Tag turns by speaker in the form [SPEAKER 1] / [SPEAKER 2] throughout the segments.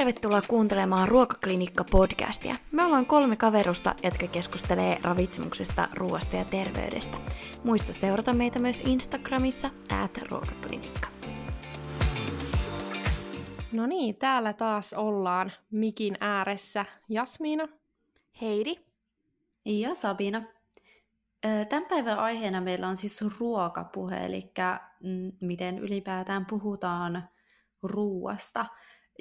[SPEAKER 1] tervetuloa kuuntelemaan Ruokaklinikka-podcastia. Me ollaan kolme kaverusta, jotka keskustelee ravitsemuksesta, ruoasta ja terveydestä. Muista seurata meitä myös Instagramissa, at ruokaklinikka.
[SPEAKER 2] No niin, täällä taas ollaan mikin ääressä Jasmiina,
[SPEAKER 1] Heidi
[SPEAKER 3] ja Sabina. Tämän päivän aiheena meillä on siis ruokapuhe, eli mm, miten ylipäätään puhutaan ruuasta.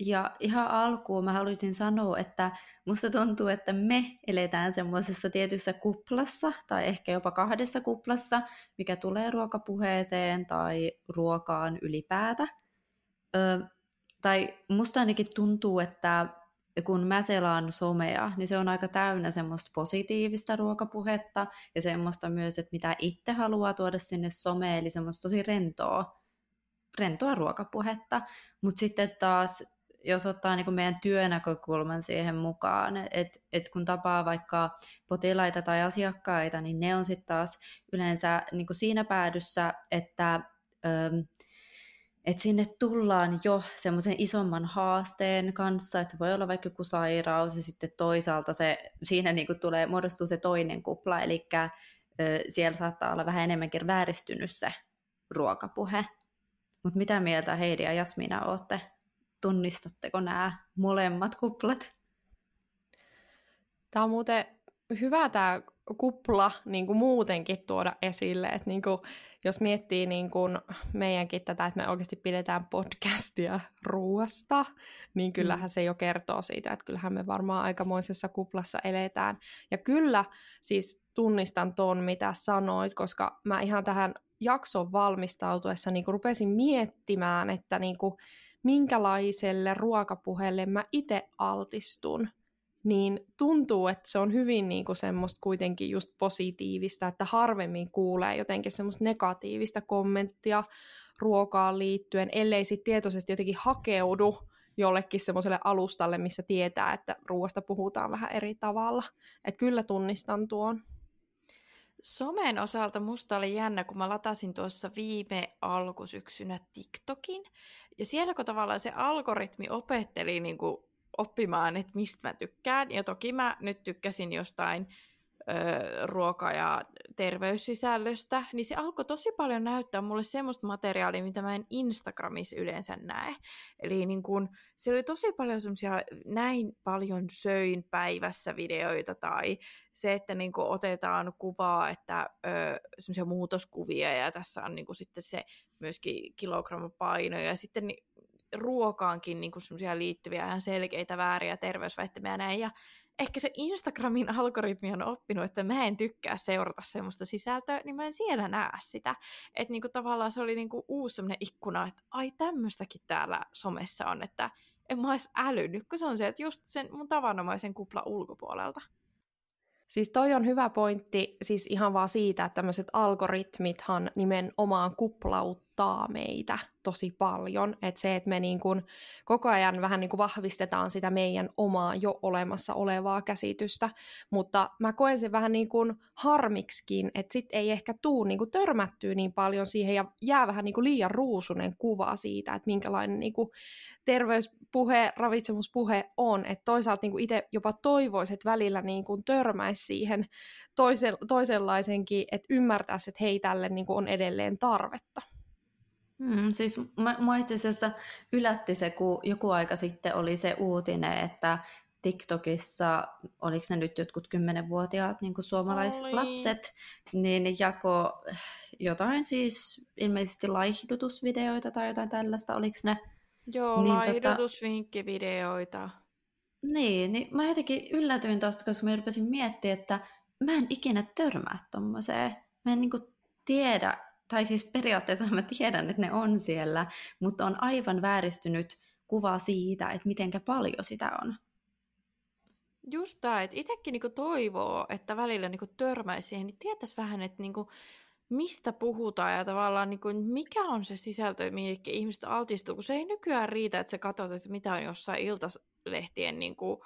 [SPEAKER 3] Ja ihan alkuun mä haluaisin sanoa, että musta tuntuu, että me eletään semmoisessa tietyssä kuplassa, tai ehkä jopa kahdessa kuplassa, mikä tulee ruokapuheeseen tai ruokaan ylipäätä. Ö, tai musta ainakin tuntuu, että kun mä selaan somea, niin se on aika täynnä semmoista positiivista ruokapuhetta ja semmoista myös, että mitä itse haluaa tuoda sinne someen, eli semmoista tosi rentoa, rentoa ruokapuhetta. Mutta sitten taas, jos ottaa niin meidän työnäkökulman siihen mukaan, että et kun tapaa vaikka potilaita tai asiakkaita, niin ne on sitten taas yleensä niin siinä päädyssä, että... Öö, että sinne tullaan jo semmoisen isomman haasteen kanssa, että se voi olla vaikka joku sairaus ja sitten toisaalta se, siinä niin tulee, muodostuu se toinen kupla, eli ö, siellä saattaa olla vähän enemmänkin vääristynyt se ruokapuhe. Mutta mitä mieltä Heidi ja Jasmina olette? Tunnistatteko nämä molemmat kuplat?
[SPEAKER 2] Tämä on muuten hyvä tämä kupla niin kuin muutenkin tuoda esille, että niin kuin, jos miettii niin kuin meidänkin tätä, että me oikeasti pidetään podcastia ruoasta, niin kyllähän mm. se jo kertoo siitä, että kyllähän me varmaan aikamoisessa kuplassa eletään. Ja kyllä siis tunnistan ton, mitä sanoit, koska mä ihan tähän jakson valmistautuessa niin kuin rupesin miettimään, että niin kuin, minkälaiselle ruokapuheelle mä itse altistun niin tuntuu, että se on hyvin niin kuin semmoista kuitenkin just positiivista, että harvemmin kuulee jotenkin semmoista negatiivista kommenttia ruokaan liittyen, ellei sitten tietoisesti jotenkin hakeudu jollekin semmoiselle alustalle, missä tietää, että ruoasta puhutaan vähän eri tavalla. Että kyllä tunnistan tuon.
[SPEAKER 1] Somen osalta musta oli jännä, kun mä latasin tuossa viime alkusyksynä TikTokin, ja siellä kun tavallaan se algoritmi opetteli niin kuin oppimaan, että mistä mä tykkään. Ja toki mä nyt tykkäsin jostain ö, ruoka- ja terveyssisällöstä, niin se alkoi tosi paljon näyttää mulle semmoista materiaalia, mitä mä en Instagramissa yleensä näe. Eli niin kun, siellä oli tosi paljon semmoisia näin paljon söin päivässä videoita tai se, että niin otetaan kuvaa, että semmoisia muutoskuvia ja tässä on niin sitten se myöskin kilogrammapaino ja sitten niin ruokaankin niin kuin liittyviä ihan selkeitä vääriä terveysväittämiä näin. Ja ehkä se Instagramin algoritmi on oppinut, että mä en tykkää seurata semmoista sisältöä, niin mä en siellä näe sitä. Että niin kuin tavallaan se oli niin kuin uusi semmoinen ikkuna, että ai tämmöistäkin täällä somessa on, että en mä olisi älynyt, kun se on se, että just sen mun tavanomaisen kupla ulkopuolelta.
[SPEAKER 2] Siis toi on hyvä pointti, siis ihan vaan siitä, että tämmöiset algoritmithan nimenomaan kuplauttaa meitä tosi paljon. Että se, että me niin kuin koko ajan vähän niin kuin vahvistetaan sitä meidän omaa jo olemassa olevaa käsitystä, mutta mä koen sen vähän niin kuin harmiksikin, että sit ei ehkä tuu niin kuin törmättyä niin paljon siihen ja jää vähän niin kuin liian ruusunen kuva siitä, että minkälainen niin kuin terveyspuhe, ravitsemuspuhe on, että toisaalta niin itse jopa toivoisin, että välillä niin kuin törmäisi siihen toisen, toisenlaisenkin, että ymmärtäisi, että hei, tälle niin kuin on edelleen tarvetta.
[SPEAKER 3] Mm, siis mua itse asiassa yllätti se, kun joku aika sitten oli se uutinen, että TikTokissa, oliko ne nyt jotkut kymmenenvuotiaat niin suomalaislapset, niin ne jako jotain siis ilmeisesti laihdutusvideoita tai jotain tällaista, oliko ne?
[SPEAKER 1] Joo, niin, tota- laihdutusvinkkivideoita. Tota...
[SPEAKER 3] Niin, niin mä jotenkin yllätyin tosta, koska mä rupesin miettimään, että mä en ikinä törmää tommoseen. Mä en niinku tiedä, tai siis periaatteessa mä tiedän, että ne on siellä, mutta on aivan vääristynyt kuva siitä, että mitenkä paljon sitä on.
[SPEAKER 1] Just tämä, että itsekin niinku toivoo, että välillä niinku törmäisi siihen, niin tietäisi vähän, että niinku, mistä puhutaan ja tavallaan niinku, mikä on se sisältö, minkä ihmiset altistuu, kun se ei nykyään riitä, että sä katsot, että mitä on jossain iltalehtien niinku,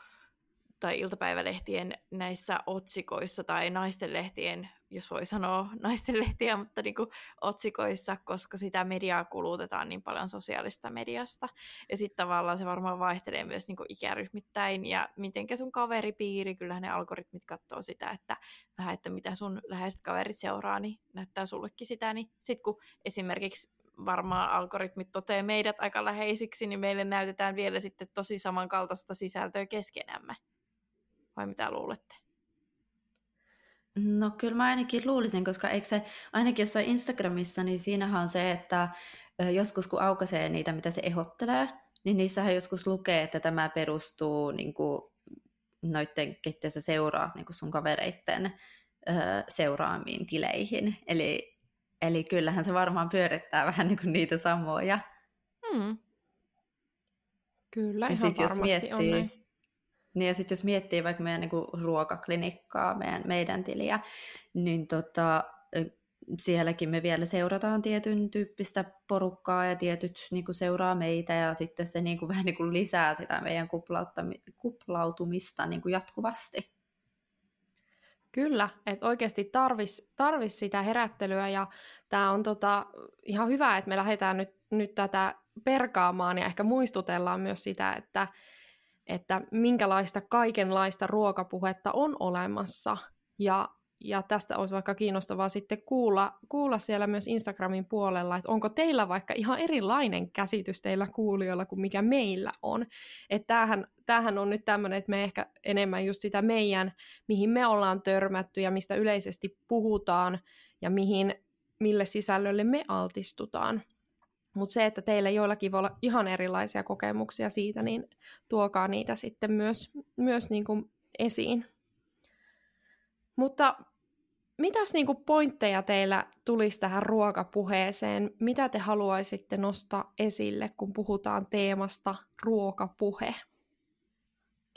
[SPEAKER 1] tai iltapäivälehtien näissä otsikoissa tai naistenlehtien jos voi sanoa naisten lehtiä, mutta niin kuin otsikoissa, koska sitä mediaa kulutetaan niin paljon sosiaalista mediasta. Ja sitten tavallaan se varmaan vaihtelee myös niin kuin ikäryhmittäin ja mitenkä sun kaveripiiri, kyllähän ne algoritmit katsoo sitä, että vähän, että mitä sun läheiset kaverit seuraa, niin näyttää sullekin sitä, niin sitten kun esimerkiksi varmaan algoritmit toteaa meidät aika läheisiksi, niin meille näytetään vielä sitten tosi samankaltaista sisältöä keskenämme. Vai mitä luulette?
[SPEAKER 3] No kyllä mä ainakin luulisin, koska eikö se ainakin jossain Instagramissa, niin siinähän on se, että joskus kun aukaisee niitä, mitä se ehdottelee, niin niissähän joskus lukee, että tämä perustuu niin kuin, noitten, ketkä sä seuraat niin kuin sun kavereitten seuraamiin tileihin. Eli, eli kyllähän se varmaan pyörittää vähän niin kuin niitä samoja. Hmm.
[SPEAKER 2] Kyllä, ja ihan sit, jos miettii, on näin.
[SPEAKER 3] Niin ja sitten jos miettii vaikka meidän niinku ruokaklinikkaa, meidän, meidän tiliä, niin tota, sielläkin me vielä seurataan tietyn tyyppistä porukkaa ja tietyt niinku seuraa meitä ja sitten se niinku vähän niinku lisää sitä meidän kuplautumista niinku jatkuvasti.
[SPEAKER 2] Kyllä, että oikeasti tarvis, tarvis sitä herättelyä ja tämä on tota, ihan hyvä, että me lähdetään nyt, nyt tätä perkaamaan ja ehkä muistutellaan myös sitä, että että minkälaista kaikenlaista ruokapuhetta on olemassa. Ja, ja tästä olisi vaikka kiinnostavaa sitten kuulla, kuulla siellä myös Instagramin puolella, että onko teillä vaikka ihan erilainen käsitys teillä kuulijoilla kuin mikä meillä on. Että tämähän, tämähän on nyt tämmöinen, että me ehkä enemmän just sitä meidän, mihin me ollaan törmätty ja mistä yleisesti puhutaan ja mihin, mille sisällölle me altistutaan. Mutta se, että teillä joillakin voi olla ihan erilaisia kokemuksia siitä, niin tuokaa niitä sitten myös, myös niin kuin esiin. Mutta mitäs niin kuin pointteja teillä tulisi tähän ruokapuheeseen? Mitä te haluaisitte nostaa esille, kun puhutaan teemasta ruokapuhe?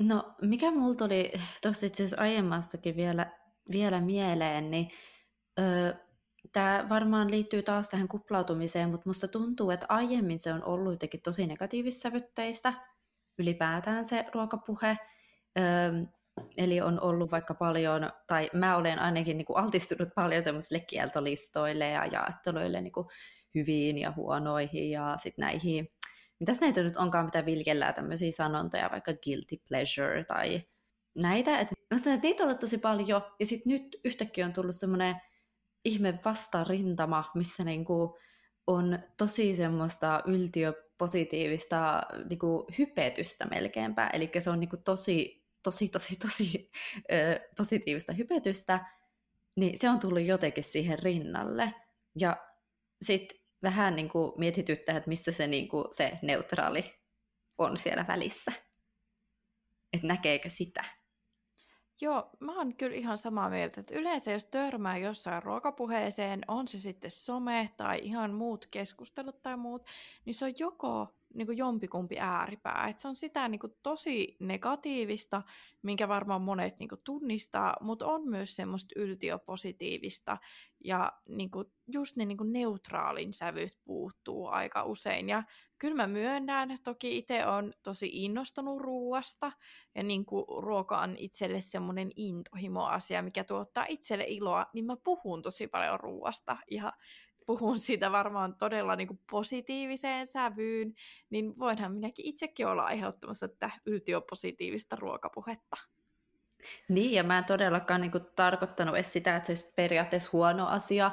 [SPEAKER 3] No, mikä mulla tuli tuossa itse asiassa aiemmastakin vielä, vielä mieleen, niin öö, Tämä varmaan liittyy taas tähän kuplautumiseen, mutta musta tuntuu, että aiemmin se on ollut jotenkin tosi negatiivissävytteistä, ylipäätään se ruokapuhe. Öö, eli on ollut vaikka paljon, tai mä olen ainakin niin kuin altistunut paljon semmoisille kieltolistoille ja jaetteluille niin kuin hyviin ja huonoihin ja sitten näihin, mitäs näitä nyt onkaan, mitä viljellään tämmöisiä sanontoja, vaikka guilty pleasure tai näitä, että niitä on ollut tosi paljon, ja sitten nyt yhtäkkiä on tullut semmoinen ihme vastarintama, missä niinku on tosi semmoista yltiöpositiivista niinku hypetystä melkeinpä. Eli se on niinku tosi, tosi, tosi, tosi ö, positiivista hypetystä, niin se on tullut jotenkin siihen rinnalle. Ja sitten vähän niinku mietityttää, että missä se, niinku, se neutraali on siellä välissä. Että näkeekö sitä.
[SPEAKER 1] Joo, mä oon kyllä ihan samaa mieltä, että yleensä jos törmää jossain ruokapuheeseen, on se sitten some tai ihan muut keskustelut tai muut, niin se on joko niin kuin jompikumpi ääripää. Et se on sitä niin kuin tosi negatiivista, minkä varmaan monet niin kuin tunnistaa, mutta on myös semmoista yltiöpositiivista ja niin kuin just ne niin kuin neutraalin sävyt puuttuu aika usein. Ja kyllä mä myönnän, toki itse on tosi innostunut ruuasta ja niin kuin ruoka on itselle semmoinen intohimo-asia, mikä tuottaa itselle iloa, niin mä puhun tosi paljon ruuasta ja puhun siitä varmaan todella niin kuin positiiviseen sävyyn, niin voinhan minäkin itsekin olla aiheuttamassa tätä yltiöpositiivista ruokapuhetta.
[SPEAKER 3] Niin, ja mä en todellakaan niin kuin, tarkoittanut edes sitä, että se olisi periaatteessa huono asia,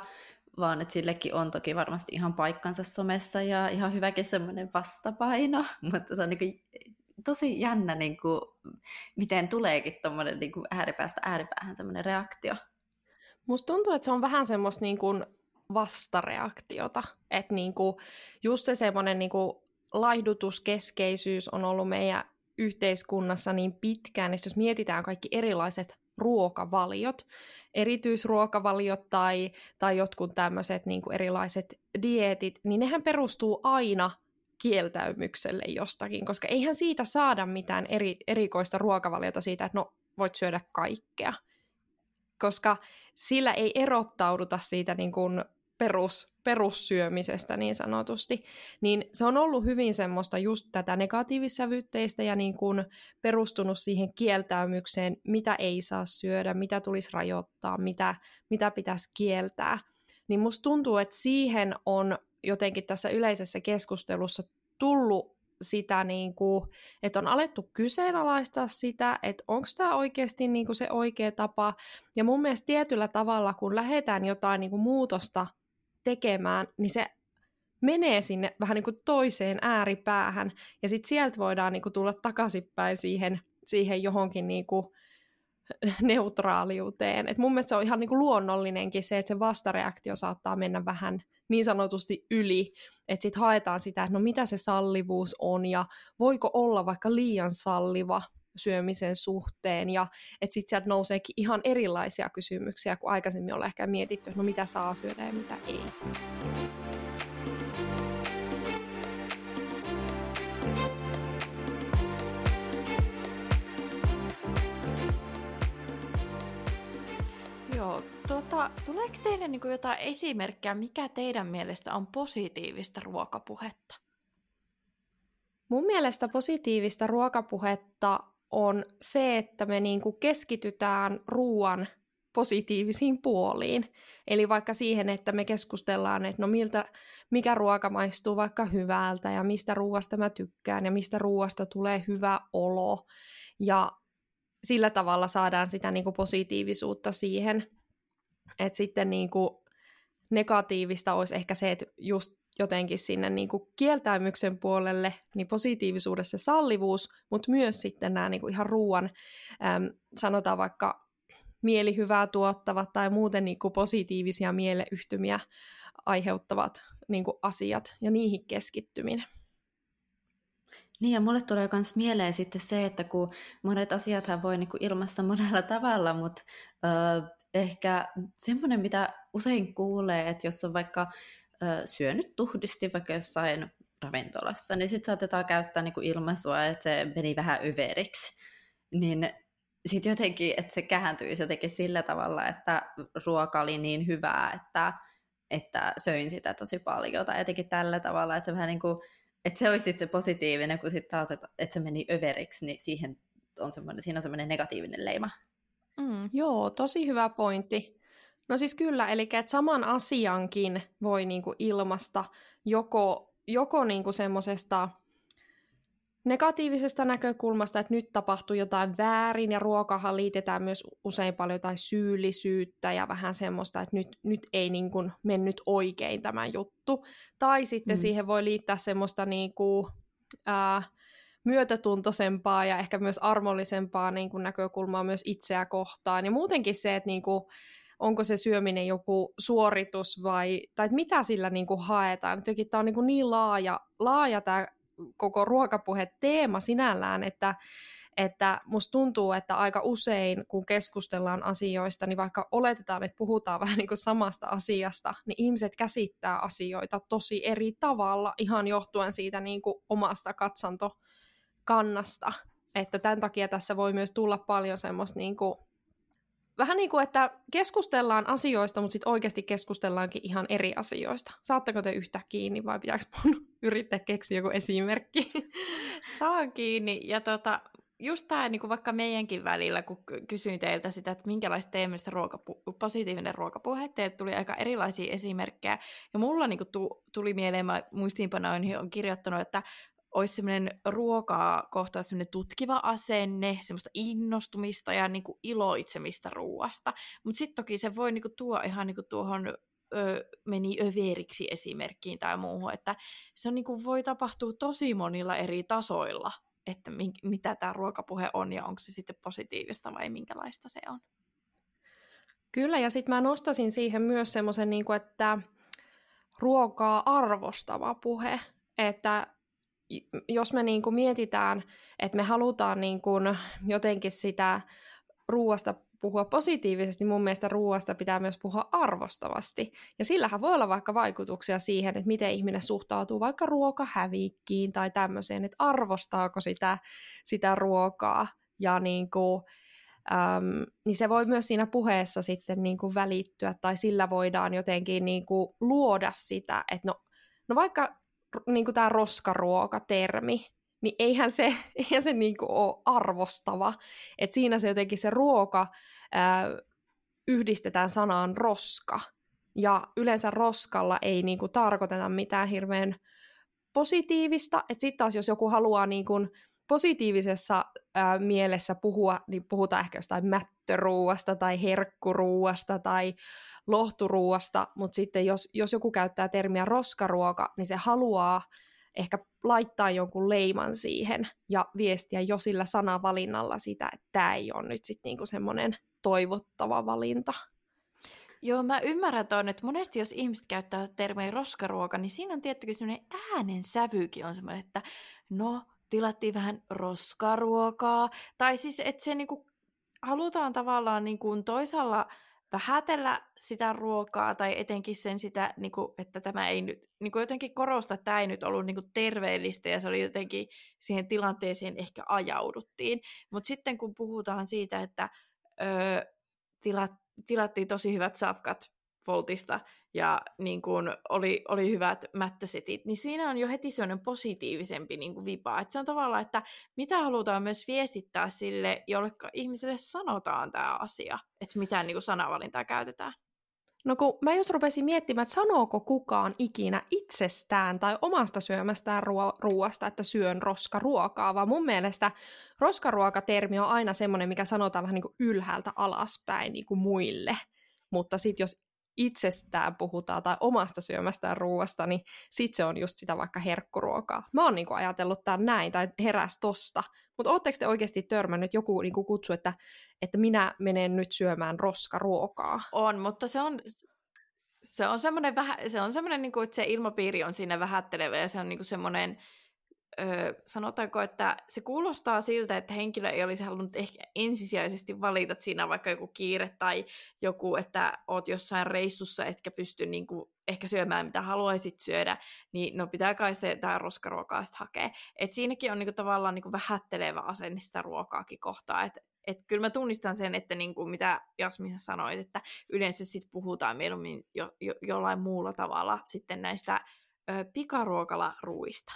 [SPEAKER 3] vaan että sillekin on toki varmasti ihan paikkansa somessa ja ihan hyväkin semmoinen vastapaino, mutta se on niin kuin, tosi jännä, niin kuin, miten tuleekin tuommoinen niin ääripäästä ääripäähän semmoinen reaktio.
[SPEAKER 2] Musta tuntuu, että se on vähän semmoista niin kuin vastareaktiota. Että niinku, just se semmoinen niinku laihdutuskeskeisyys on ollut meidän yhteiskunnassa niin pitkään, että jos mietitään kaikki erilaiset ruokavaliot, erityisruokavaliot tai, tai jotkut tämmöiset niin erilaiset dieetit, niin nehän perustuu aina kieltäymykselle jostakin, koska eihän siitä saada mitään eri, erikoista ruokavaliota siitä, että no voit syödä kaikkea. Koska sillä ei erottauduta siitä niin kuin perus, perussyömisestä niin sanotusti, niin se on ollut hyvin semmoista just tätä negatiivissävytteistä ja niin kuin perustunut siihen kieltäymykseen, mitä ei saa syödä, mitä tulisi rajoittaa, mitä, mitä pitäisi kieltää. Niin musta tuntuu, että siihen on jotenkin tässä yleisessä keskustelussa tullut sitä, niin kuin, että on alettu kyseenalaistaa sitä, että onko tämä oikeasti niin kuin se oikea tapa. Ja mun mielestä tietyllä tavalla, kun lähdetään jotain niin kuin muutosta tekemään, niin se menee sinne vähän niin kuin toiseen ääripäähän, ja sitten sieltä voidaan niin kuin tulla takaisinpäin siihen, siihen johonkin niin kuin neutraaliuteen. Et mun mielestä se on ihan niin kuin luonnollinenkin se, että se vastareaktio saattaa mennä vähän niin sanotusti yli, että sitten haetaan sitä, että no mitä se sallivuus on, ja voiko olla vaikka liian salliva syömisen suhteen, ja että sitten sieltä nouseekin ihan erilaisia kysymyksiä, kuin aikaisemmin ollaan ehkä mietitty, että no mitä saa syödä ja mitä ei.
[SPEAKER 1] Tuota, tuleeko teille niin jotain esimerkkejä, mikä teidän mielestä on positiivista ruokapuhetta?
[SPEAKER 2] Mun mielestä positiivista ruokapuhetta on se, että me niin kuin keskitytään ruoan positiivisiin puoliin. Eli vaikka siihen, että me keskustellaan, että no miltä, mikä ruoka maistuu vaikka hyvältä ja mistä ruoasta mä tykkään ja mistä ruoasta tulee hyvä olo. Ja sillä tavalla saadaan sitä niin kuin positiivisuutta siihen. Että sitten niin kuin negatiivista olisi ehkä se, että just jotenkin sinne niin kuin kieltäymyksen puolelle, niin positiivisuudessa sallivuus, mutta myös sitten nämä niin kuin ihan ruoan, äm, sanotaan vaikka mielihyvää tuottavat tai muuten niin kuin positiivisia mieleyhtymiä aiheuttavat niin kuin asiat ja niihin keskittyminen.
[SPEAKER 3] Niin ja mulle tulee myös mieleen sitten se, että kun monet asiat voi niinku ilmaista monella tavalla, mutta ehkä semmoinen, mitä usein kuulee, että jos on vaikka ö, syönyt tuhdisti vaikka jossain ravintolassa, niin sitten saatetaan käyttää niinku ilmaisua, että se meni vähän överiksi. Niin sitten jotenkin, että se kääntyisi jotenkin sillä tavalla, että ruoka oli niin hyvää, että, että söin sitä tosi paljon. Tai jotenkin tällä tavalla, että se vähän niin kuin että se olisi se positiivinen, kun sitten taas, että, että se meni överiksi, niin siihen on siinä on semmoinen negatiivinen leima.
[SPEAKER 2] Mm. Joo, tosi hyvä pointti. No siis kyllä, eli että saman asiankin voi niinku ilmasta joko, joko niinku semmoisesta negatiivisesta näkökulmasta, että nyt tapahtuu jotain väärin, ja ruokahan liitetään myös usein paljon jotain syyllisyyttä ja vähän semmoista, että nyt, nyt ei niin kuin mennyt oikein tämä juttu. Tai sitten mm. siihen voi liittää semmoista niin kuin, ää, myötätuntoisempaa ja ehkä myös armollisempaa niin kuin näkökulmaa myös itseä kohtaan. Ja muutenkin se, että niin kuin, onko se syöminen joku suoritus vai, tai että mitä sillä niin kuin haetaan. Jotenkin tämä on niin, kuin niin laaja, laaja tämä koko ruokapuhe teema sinällään, että, että musta tuntuu, että aika usein, kun keskustellaan asioista, niin vaikka oletetaan, että puhutaan vähän niin kuin samasta asiasta, niin ihmiset käsittää asioita tosi eri tavalla, ihan johtuen siitä niin kuin omasta katsantokannasta. Että tämän takia tässä voi myös tulla paljon semmoista niin kuin vähän niin kuin, että keskustellaan asioista, mutta sitten oikeasti keskustellaankin ihan eri asioista. Saatteko te yhtä kiinni vai pitääkö mun yrittää keksiä joku esimerkki?
[SPEAKER 1] Saan kiinni. Ja tota, just tämä niin vaikka meidänkin välillä, kun kysyin teiltä sitä, että minkälaista teemistä ruokapu- positiivinen ruokapuhe, teiltä tuli aika erilaisia esimerkkejä. Ja mulla niin tu- tuli mieleen, mä muistiinpanoin, on kirjoittanut, että olisi semmoinen ruokaa kohtaa semmoinen tutkiva asenne, semmoista innostumista ja niin kuin iloitsemista ruoasta. Mutta sitten toki se voi niin kuin tuo ihan niin kuin tuohon ö, meni överiksi esimerkkiin tai muuhun, että se on, niin kuin, voi tapahtua tosi monilla eri tasoilla, että mi- mitä tämä ruokapuhe on ja onko se sitten positiivista vai minkälaista se on.
[SPEAKER 2] Kyllä, ja sitten mä nostasin siihen myös semmoisen, niin että ruokaa arvostava puhe, että jos me niin kuin mietitään, että me halutaan niin kuin jotenkin sitä ruoasta puhua positiivisesti, niin mun mielestä ruoasta pitää myös puhua arvostavasti. Ja sillähän voi olla vaikka vaikutuksia siihen, että miten ihminen suhtautuu vaikka ruokahävikkiin tai tämmöiseen, että arvostaako sitä, sitä ruokaa ja niin kuin, äm, niin se voi myös siinä puheessa sitten niin kuin välittyä, tai sillä voidaan jotenkin niin kuin luoda sitä, että no, no vaikka niin kuin tämä roskaruoka-termi, niin eihän se, eihän se niin kuin ole arvostava. Et siinä se jotenkin se ruoka ää, yhdistetään sanaan roska, ja yleensä roskalla ei niin kuin tarkoiteta mitään hirveän positiivista, sitten taas jos joku haluaa niin kuin positiivisessa ää, mielessä puhua, niin puhutaan ehkä jostain mättöruuasta tai herkkuruuasta tai lohturuuasta, mutta sitten jos, jos joku käyttää termiä roskaruoka, niin se haluaa ehkä laittaa jonkun leiman siihen ja viestiä jo sillä sanavalinnalla sitä, että tämä ei ole nyt sitten niinku semmoinen toivottava valinta.
[SPEAKER 1] Joo, mä ymmärrän tuon, että monesti jos ihmiset käyttää termiä roskaruoka, niin siinä on tietty semmoinen äänen sävykin on semmoinen, että no, tilattiin vähän roskaruokaa. Tai siis, että se niinku, halutaan tavallaan niinku toisaalla vähätellä sitä ruokaa tai etenkin sen sitä, niinku, että tämä ei nyt, niinku jotenkin korostaa, että tämä ei nyt ollut niinku terveellistä ja se oli jotenkin siihen tilanteeseen ehkä ajauduttiin. Mutta sitten kun puhutaan siitä, että öö, tilat, tilattiin tosi hyvät safkat Voltista ja niin kuin oli, oli hyvät mättösetit, niin siinä on jo heti sellainen positiivisempi niin kuin vipa. Että se on tavallaan, että mitä halutaan myös viestittää sille, jolle ihmiselle sanotaan tämä asia, että mitä niin kuin sanavalintaa käytetään.
[SPEAKER 2] No kun mä just rupesin miettimään, että sanooko kukaan ikinä itsestään tai omasta syömästään ruo- ruoasta, että syön roskaruokaa, vaan mun mielestä roskaruokatermi on aina semmoinen, mikä sanotaan vähän niin kuin ylhäältä alaspäin niin kuin muille. Mutta sitten jos itsestään puhutaan tai omasta syömästään ruoasta, niin sitten se on just sitä vaikka herkkuruokaa. Mä oon niinku ajatellut tämän näin, tai heräs tosta. Mutta ootteko te oikeasti törmännyt joku niinku kutsu, että, että minä menen nyt syömään roskaruokaa?
[SPEAKER 1] On, mutta se on, se on semmoinen, vähän, se on semmoinen niinku, että se ilmapiiri on siinä vähättelevä ja se on niinku semmoinen, öö, sanotaanko, että se kuulostaa siltä, että henkilö ei olisi halunnut ehkä ensisijaisesti valita siinä vaikka joku kiire tai joku, että oot jossain reissussa, etkä pysty niin kuin, ehkä syömään mitä haluaisit syödä, niin no pitää kai sitä jotain roskaruokaa sitten hakea. Et siinäkin on niin kuin, tavallaan niin kuin vähättelevä asenne sitä ruokaakin kohtaa, että et kyllä mä tunnistan sen, että niin kuin mitä Jasmin sanoit, että yleensä sitten puhutaan mieluummin jo, jo, jollain muulla tavalla sitten näistä ö, pikaruokalaruista.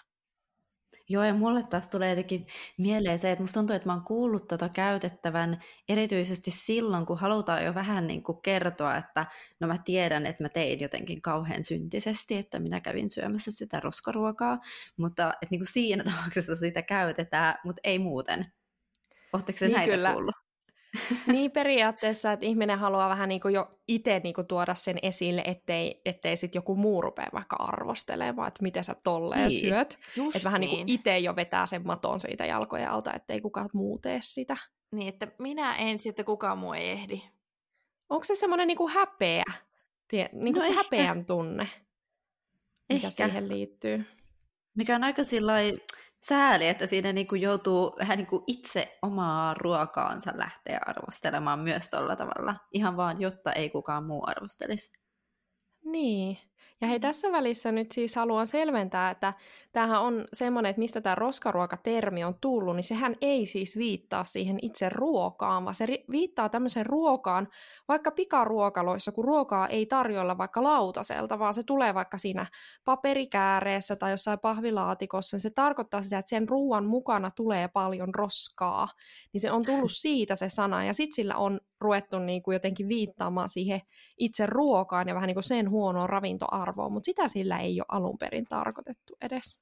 [SPEAKER 3] Joo, ja mulle taas tulee jotenkin mieleen se, että musta tuntuu, että mä oon kuullut tota käytettävän erityisesti silloin, kun halutaan jo vähän niin kuin kertoa, että no mä tiedän, että mä tein jotenkin kauhean syntisesti, että minä kävin syömässä sitä roskaruokaa, mutta että niin kuin siinä tapauksessa sitä käytetään, mutta ei muuten. Oletteko se niin näitä kyllä. kuullut?
[SPEAKER 2] niin periaatteessa, että ihminen haluaa vähän niin kuin jo itse niin kuin tuoda sen esille, ettei, ettei sitten joku muu rupea vaikka arvostelemaan, että miten sä tolleen niin. syöt. Että vähän niin. niin itse jo vetää sen maton siitä jalkojen alta, ettei kukaan muu tee sitä.
[SPEAKER 1] Niin, että minä en sitten kukaan muu ei ehdi.
[SPEAKER 2] Onko se semmoinen niin kuin häpeä? Tie, niin kuin no häpeän tunne, mikä ehkä. siihen liittyy?
[SPEAKER 3] Mikä on aika sillä sääli, että siinä niinku joutuu vähän niinku itse omaa ruokaansa lähteä arvostelemaan myös tuolla tavalla, ihan vaan jotta ei kukaan muu arvostelisi.
[SPEAKER 2] Niin, ja hei, tässä välissä nyt siis haluan selventää, että tämähän on semmoinen, että mistä tämä roskaruokatermi on tullut, niin sehän ei siis viittaa siihen itse ruokaan, vaan se viittaa tämmöiseen ruokaan, vaikka pikaruokaloissa, kun ruokaa ei tarjolla vaikka lautaselta, vaan se tulee vaikka siinä paperikääreessä tai jossain pahvilaatikossa, niin se tarkoittaa sitä, että sen ruoan mukana tulee paljon roskaa, niin se on tullut siitä se sana, ja sitten sillä on ruvettu niin kuin jotenkin viittaamaan siihen itse ruokaan ja vähän niin kuin sen huonoon ravintoarvoon, mutta sitä sillä ei ole alun perin tarkoitettu edes.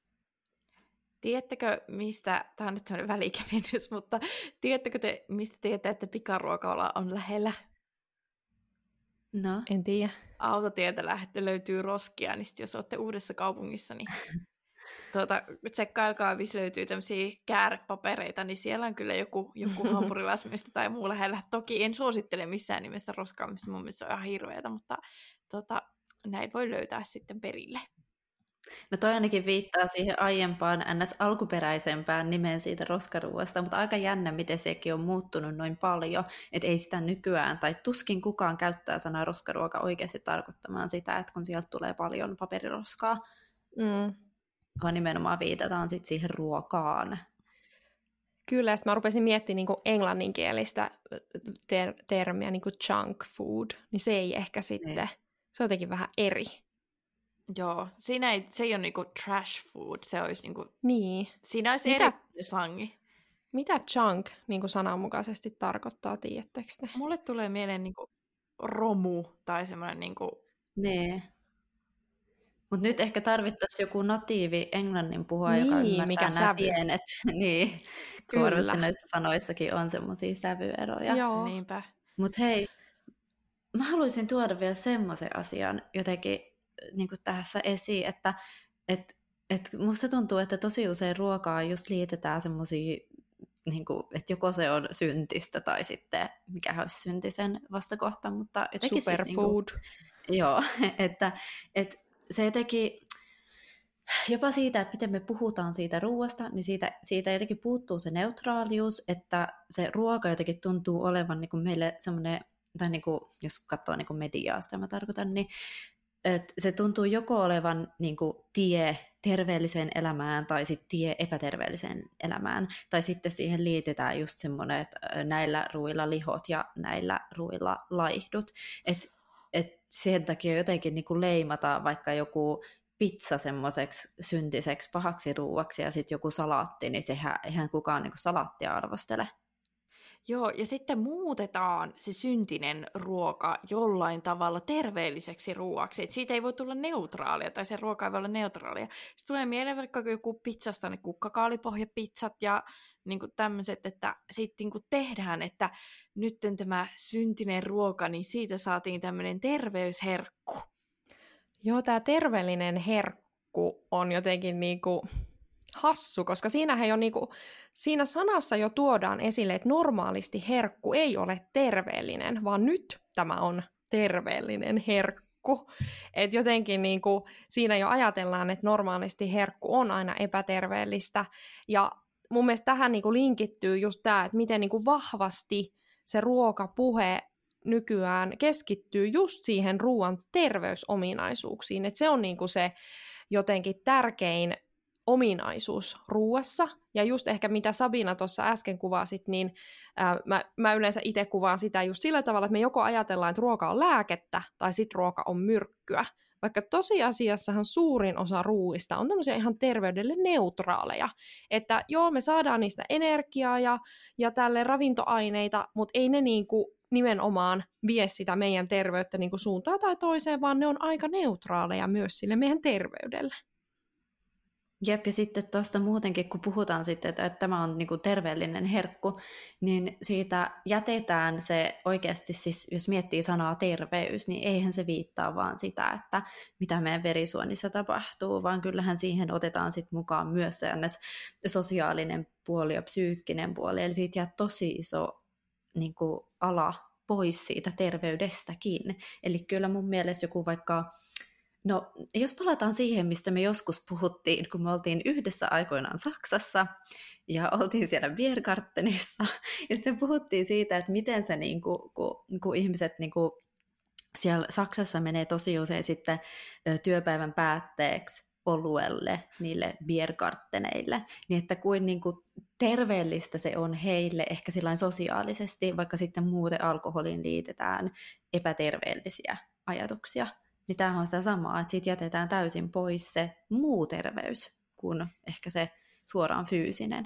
[SPEAKER 1] Tiedättekö, mistä, tämä on nyt sellainen välikevennys, mutta tiedättekö te, mistä tiedätte, että pikaruokaala on lähellä?
[SPEAKER 2] No. En tiedä.
[SPEAKER 1] Autotieltä lähtee, löytyy roskia, niin sit jos olette uudessa kaupungissa, niin tuota, tsekkailkaa, missä löytyy tämmöisiä käärepapereita, niin siellä on kyllä joku, joku hampurilaismista tai muu lähellä. Toki en suosittele missään nimessä roskaamista, mun mielestä se on ihan hirveätä, mutta tuota, näin voi löytää sitten perille.
[SPEAKER 3] No toi ainakin viittaa siihen aiempaan ns. alkuperäisempään nimeen siitä roskaruuasta, mutta aika jännä, miten sekin on muuttunut noin paljon, että ei sitä nykyään, tai tuskin kukaan käyttää sanaa roskaruoka oikeasti tarkoittamaan sitä, että kun sieltä tulee paljon paperiroskaa, mm. vaan nimenomaan viitataan sitten siihen ruokaan.
[SPEAKER 2] Kyllä, ja mä rupesin miettimään niin englanninkielistä ter- termiä, niin kuin junk food, niin se ei ehkä sitten, ei. Se on jotenkin vähän eri.
[SPEAKER 1] Joo, siinä ei, se ei ole niinku trash food, se olisi niinku...
[SPEAKER 2] Niin.
[SPEAKER 1] Siinä olisi Mitä, eri slangi.
[SPEAKER 2] Mitä junk niin sananmukaisesti tarkoittaa, tiedättekö ne?
[SPEAKER 1] Mulle tulee mieleen niinku romu tai semmoinen niinku...
[SPEAKER 3] Nee. Mutta nyt ehkä tarvittaisiin joku natiivi englannin puhua, niin, joka ymmärtää mikä nämä sävy. pienet. niin, Kyllä. näissä sanoissakin on semmoisia sävyeroja.
[SPEAKER 1] Joo. Niinpä.
[SPEAKER 3] Mutta hei, mä haluaisin tuoda vielä semmoisen asian jotenkin niin tässä esiin, että et, et musta tuntuu, että tosi usein ruokaa just liitetään semmoisia niin kuin, että joko se on syntistä tai sitten mikä olisi syntisen vastakohta, mutta jotenkin
[SPEAKER 2] Superfood.
[SPEAKER 3] Siis, niin kuin, joo, että, että se jotenkin, jopa siitä, että miten me puhutaan siitä ruoasta, niin siitä, siitä jotenkin puuttuu se neutraalius, että se ruoka jotenkin tuntuu olevan niin kuin meille semmoinen, tai niin kuin, jos katsoo niin kuin mediaa, sitä mä tarkoitan, niin että se tuntuu joko olevan niin kuin, tie terveelliseen elämään tai sitten tie epäterveelliseen elämään. Tai sitten siihen liitetään just semmoinen, että näillä ruilla lihot ja näillä ruilla laihdut. Että et sen takia jotenkin niin kuin leimata vaikka joku pizza semmoiseksi syntiseksi pahaksi ruuaksi ja sitten joku salaatti, niin sehän eihän kukaan niin kuin salaattia arvostele.
[SPEAKER 1] Joo, ja sitten muutetaan se syntinen ruoka jollain tavalla terveelliseksi ruoaksi. Et siitä ei voi tulla neutraalia, tai se ruoka ei voi olla neutraalia. Sitten tulee mieleen vaikka joku pizzasta ne kukkakaalipohjapizzat ja niin tämmöiset, että sitten niin tehdään, että nyt tämä syntinen ruoka, niin siitä saatiin tämmöinen terveysherkku.
[SPEAKER 2] Joo, tämä terveellinen herkku on jotenkin niin kuin hassu, koska siinähän jo niinku, siinä sanassa jo tuodaan esille, että normaalisti herkku ei ole terveellinen, vaan nyt tämä on terveellinen herkku. Et jotenkin niinku, siinä jo ajatellaan, että normaalisti herkku on aina epäterveellistä. Ja mun mielestä tähän niinku linkittyy just tämä, että miten niinku vahvasti se ruokapuhe nykyään keskittyy just siihen ruoan terveysominaisuuksiin. Et se on niinku se jotenkin tärkein ominaisuus ruuassa. Ja just ehkä mitä Sabina tuossa äsken kuvasit, niin ää, mä, mä yleensä itse kuvaan sitä just sillä tavalla, että me joko ajatellaan, että ruoka on lääkettä tai sitten ruoka on myrkkyä. Vaikka tosiasiassahan suurin osa ruuista on tämmöisiä ihan terveydelle neutraaleja. Että joo, me saadaan niistä energiaa ja, ja tälle ravintoaineita, mutta ei ne niinku nimenomaan vie sitä meidän terveyttä niinku suuntaan tai toiseen, vaan ne on aika neutraaleja myös sille meidän terveydelle.
[SPEAKER 3] Jep, ja sitten tuosta muutenkin, kun puhutaan sitten, että, että tämä on niin kuin terveellinen herkku, niin siitä jätetään se oikeasti, siis jos miettii sanaa terveys, niin eihän se viittaa vaan sitä, että mitä meidän verisuonissa tapahtuu, vaan kyllähän siihen otetaan sitten mukaan myös se sosiaalinen puoli ja psyykkinen puoli, eli siitä jää tosi iso niin kuin, ala pois siitä terveydestäkin. Eli kyllä mun mielestä joku vaikka No, jos palataan siihen, mistä me joskus puhuttiin, kun me oltiin yhdessä aikoinaan Saksassa ja oltiin siellä Biergartenissa, ja sitten puhuttiin siitä, että miten se, niin kuin, kun, kun ihmiset niin kuin, siellä Saksassa menee tosi usein sitten työpäivän päätteeksi oluelle, niille biergarteneille, niin että kuin, niin kuin terveellistä se on heille ehkä sosiaalisesti, vaikka sitten muuten alkoholiin liitetään epäterveellisiä ajatuksia niin tämähän on sitä samaa, että siitä jätetään täysin pois se muu terveys kuin ehkä se suoraan fyysinen.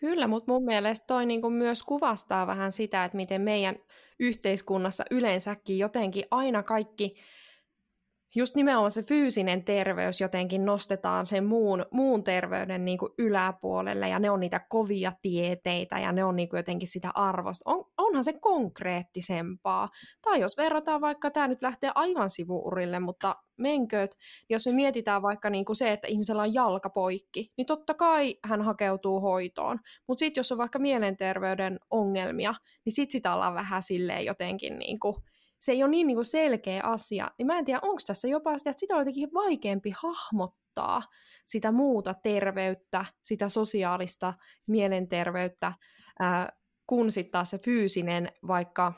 [SPEAKER 2] Kyllä, mutta mun mielestä toi niinku myös kuvastaa vähän sitä, että miten meidän yhteiskunnassa yleensäkin jotenkin aina kaikki just nimenomaan se fyysinen terveys jotenkin nostetaan sen muun, muun terveyden niin kuin yläpuolelle, ja ne on niitä kovia tieteitä, ja ne on niin kuin jotenkin sitä arvosta. On, onhan se konkreettisempaa. Tai jos verrataan vaikka, tämä nyt lähtee aivan sivuurille, mutta menkööt, niin jos me mietitään vaikka niin kuin se, että ihmisellä on jalka poikki, niin totta kai hän hakeutuu hoitoon. Mutta sitten jos on vaikka mielenterveyden ongelmia, niin sitten sitä ollaan vähän silleen jotenkin niin kuin se ei ole niin, niin kuin selkeä asia, niin mä en tiedä, onko tässä jopa sitä, että sitä on jotenkin vaikeampi hahmottaa sitä muuta terveyttä, sitä sosiaalista mielenterveyttä, ää, kun sitten taas se fyysinen vaikka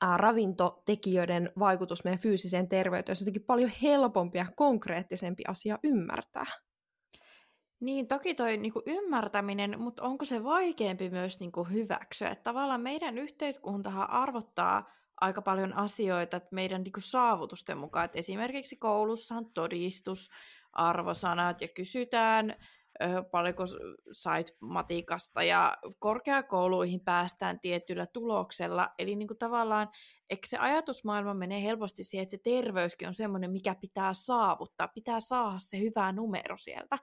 [SPEAKER 2] ää, ravintotekijöiden vaikutus meidän fyysiseen terveyteen on jotenkin paljon helpompi ja konkreettisempi asia ymmärtää.
[SPEAKER 1] Niin, toki toi niinku ymmärtäminen, mutta onko se vaikeampi myös niinku hyväksyä? Että tavallaan meidän yhteiskuntahan arvottaa aika paljon asioita että meidän niinku saavutusten mukaan. Et esimerkiksi koulussa on todistus, arvosanat ja kysytään paljonko sait matikasta ja korkeakouluihin päästään tietyllä tuloksella. Eli niin kuin tavallaan, eikö se ajatusmaailma menee helposti siihen, että se terveyskin on semmoinen, mikä pitää saavuttaa, pitää saada se hyvä numero sieltä.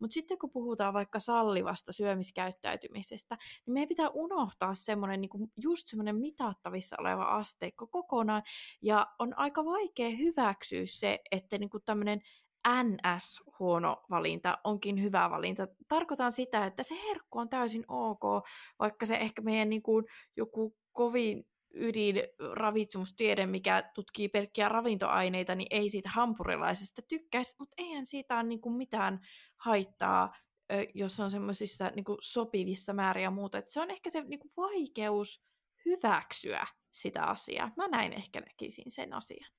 [SPEAKER 1] Mutta sitten kun puhutaan vaikka sallivasta syömiskäyttäytymisestä, niin meidän pitää unohtaa semmoinen niin kuin just semmoinen mitattavissa oleva asteikko kokonaan, ja on aika vaikea hyväksyä se, että niin kuin tämmöinen NS huono valinta onkin hyvä valinta. Tarkoitan sitä, että se herkku on täysin ok, vaikka se ehkä meidän niin kuin, joku kovin ydin ravitsemustiede, mikä tutkii pelkkiä ravintoaineita, niin ei siitä hampurilaisesta tykkäisi, mutta eihän siitä ole niin kuin mitään haittaa, jos on semmoisissa niin sopivissa määriä ja muuta. Et se on ehkä se niin kuin vaikeus hyväksyä sitä asiaa. Mä näin ehkä näkisin sen asian.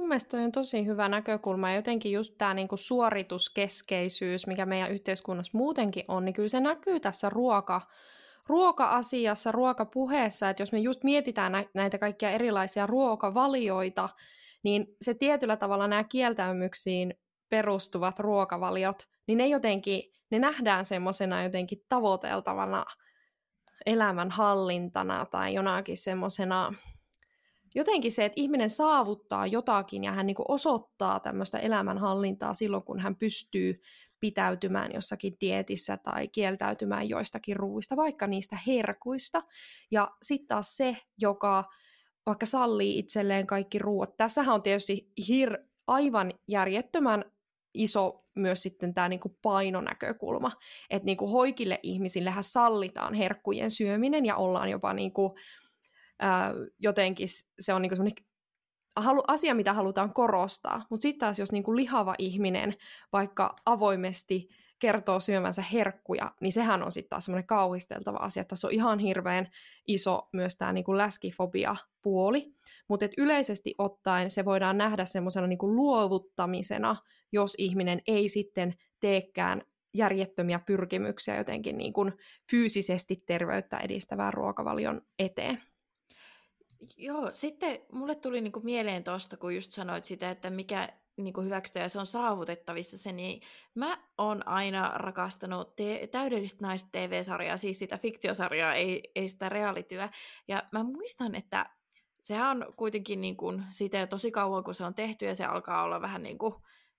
[SPEAKER 2] Mun mielestä toi on tosi hyvä näkökulma ja jotenkin just tämä niinku suorituskeskeisyys, mikä meidän yhteiskunnassa muutenkin on, niin kyllä se näkyy tässä ruoka, ruoka-asiassa, ruokapuheessa, että jos me just mietitään näitä kaikkia erilaisia ruokavalioita, niin se tietyllä tavalla nämä kieltäymyksiin perustuvat ruokavaliot, niin ne jotenkin, ne nähdään semmoisena jotenkin tavoiteltavana elämänhallintana tai jonakin semmoisena jotenkin se, että ihminen saavuttaa jotakin ja hän niin osoittaa tämmöistä elämänhallintaa silloin, kun hän pystyy pitäytymään jossakin dietissä tai kieltäytymään joistakin ruuista, vaikka niistä herkuista. Ja sitten taas se, joka vaikka sallii itselleen kaikki ruuat. Tässähän on tietysti hir- aivan järjettömän iso myös sitten tämä niinku painonäkökulma, että niinku hoikille ihmisillehän sallitaan herkkujen syöminen ja ollaan jopa niinku, ää, jotenkin se on niinku semmoinen asia, mitä halutaan korostaa. Mutta sitten taas, jos niinku lihava ihminen vaikka avoimesti kertoo syömänsä herkkuja, niin sehän on sitten taas semmoinen kauhisteltava asia. Tässä on ihan hirveän iso myös tämä niinku läskifobia-puoli. Mutta yleisesti ottaen se voidaan nähdä semmoisena niinku luovuttamisena, jos ihminen ei sitten teekään järjettömiä pyrkimyksiä jotenkin niin kuin fyysisesti terveyttä edistävään ruokavalion eteen.
[SPEAKER 1] Joo, sitten mulle tuli niinku mieleen tuosta, kun just sanoit sitä, että mikä niinku hyväksytään ja se on saavutettavissa se, niin mä oon aina rakastanut te- täydellistä naista TV-sarjaa, siis sitä fiktiosarjaa, ei, ei sitä reaalityä. Ja mä muistan, että sehän on kuitenkin niin kuin, siitä jo tosi kauan, kun se on tehty ja se alkaa olla vähän niin kuin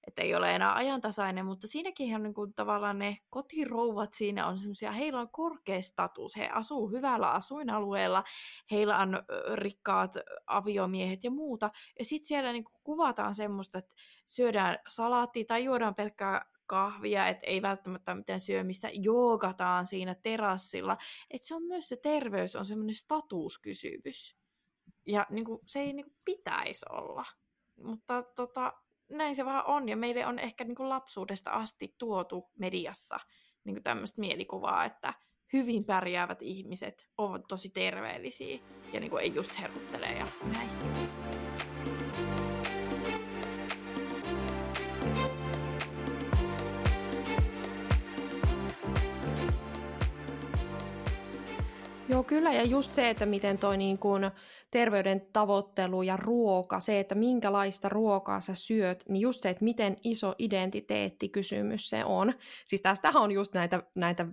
[SPEAKER 1] että ei ole enää ajantasainen, mutta siinäkin ihan niin kuin, tavallaan ne kotirouvat siinä on semmoisia, heillä on korkea status, he asuu hyvällä asuinalueella, heillä on rikkaat aviomiehet ja muuta, ja sitten siellä niin kuin, kuvataan semmoista, että syödään salaattia tai juodaan pelkkää kahvia, että ei välttämättä mitään syömistä, joogataan siinä terassilla, että se on myös se terveys on semmoinen statuskysymys. Ja niin kuin, se ei niin kuin, pitäisi olla. Mutta tota, näin se vaan on, ja meille on ehkä niin kuin lapsuudesta asti tuotu mediassa niin kuin tämmöistä mielikuvaa, että hyvin pärjäävät ihmiset ovat tosi terveellisiä ja niin kuin ei just herkuttele ja näin.
[SPEAKER 2] Joo, kyllä, ja just se, että miten toi niin kun terveyden tavoittelu ja ruoka, se, että minkälaista ruokaa sä syöt, niin just se, että miten iso identiteettikysymys se on. Siis tästähän on just näitä, näitä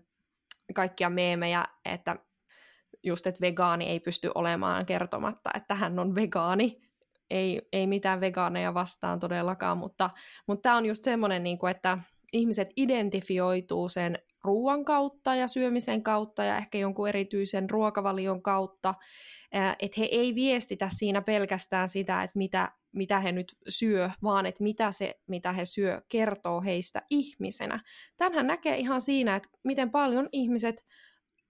[SPEAKER 2] kaikkia meemejä, että just, että vegaani ei pysty olemaan kertomatta, että hän on vegaani. Ei, ei mitään vegaaneja vastaan todellakaan, mutta, mutta tämä on just semmoinen, niin kuin, että ihmiset identifioituu sen ruoan kautta ja syömisen kautta ja ehkä jonkun erityisen ruokavalion kautta, että he ei viestitä siinä pelkästään sitä, että mitä, mitä he nyt syö, vaan että mitä se, mitä he syö, kertoo heistä ihmisenä. Tänhän näkee ihan siinä, että miten paljon ihmiset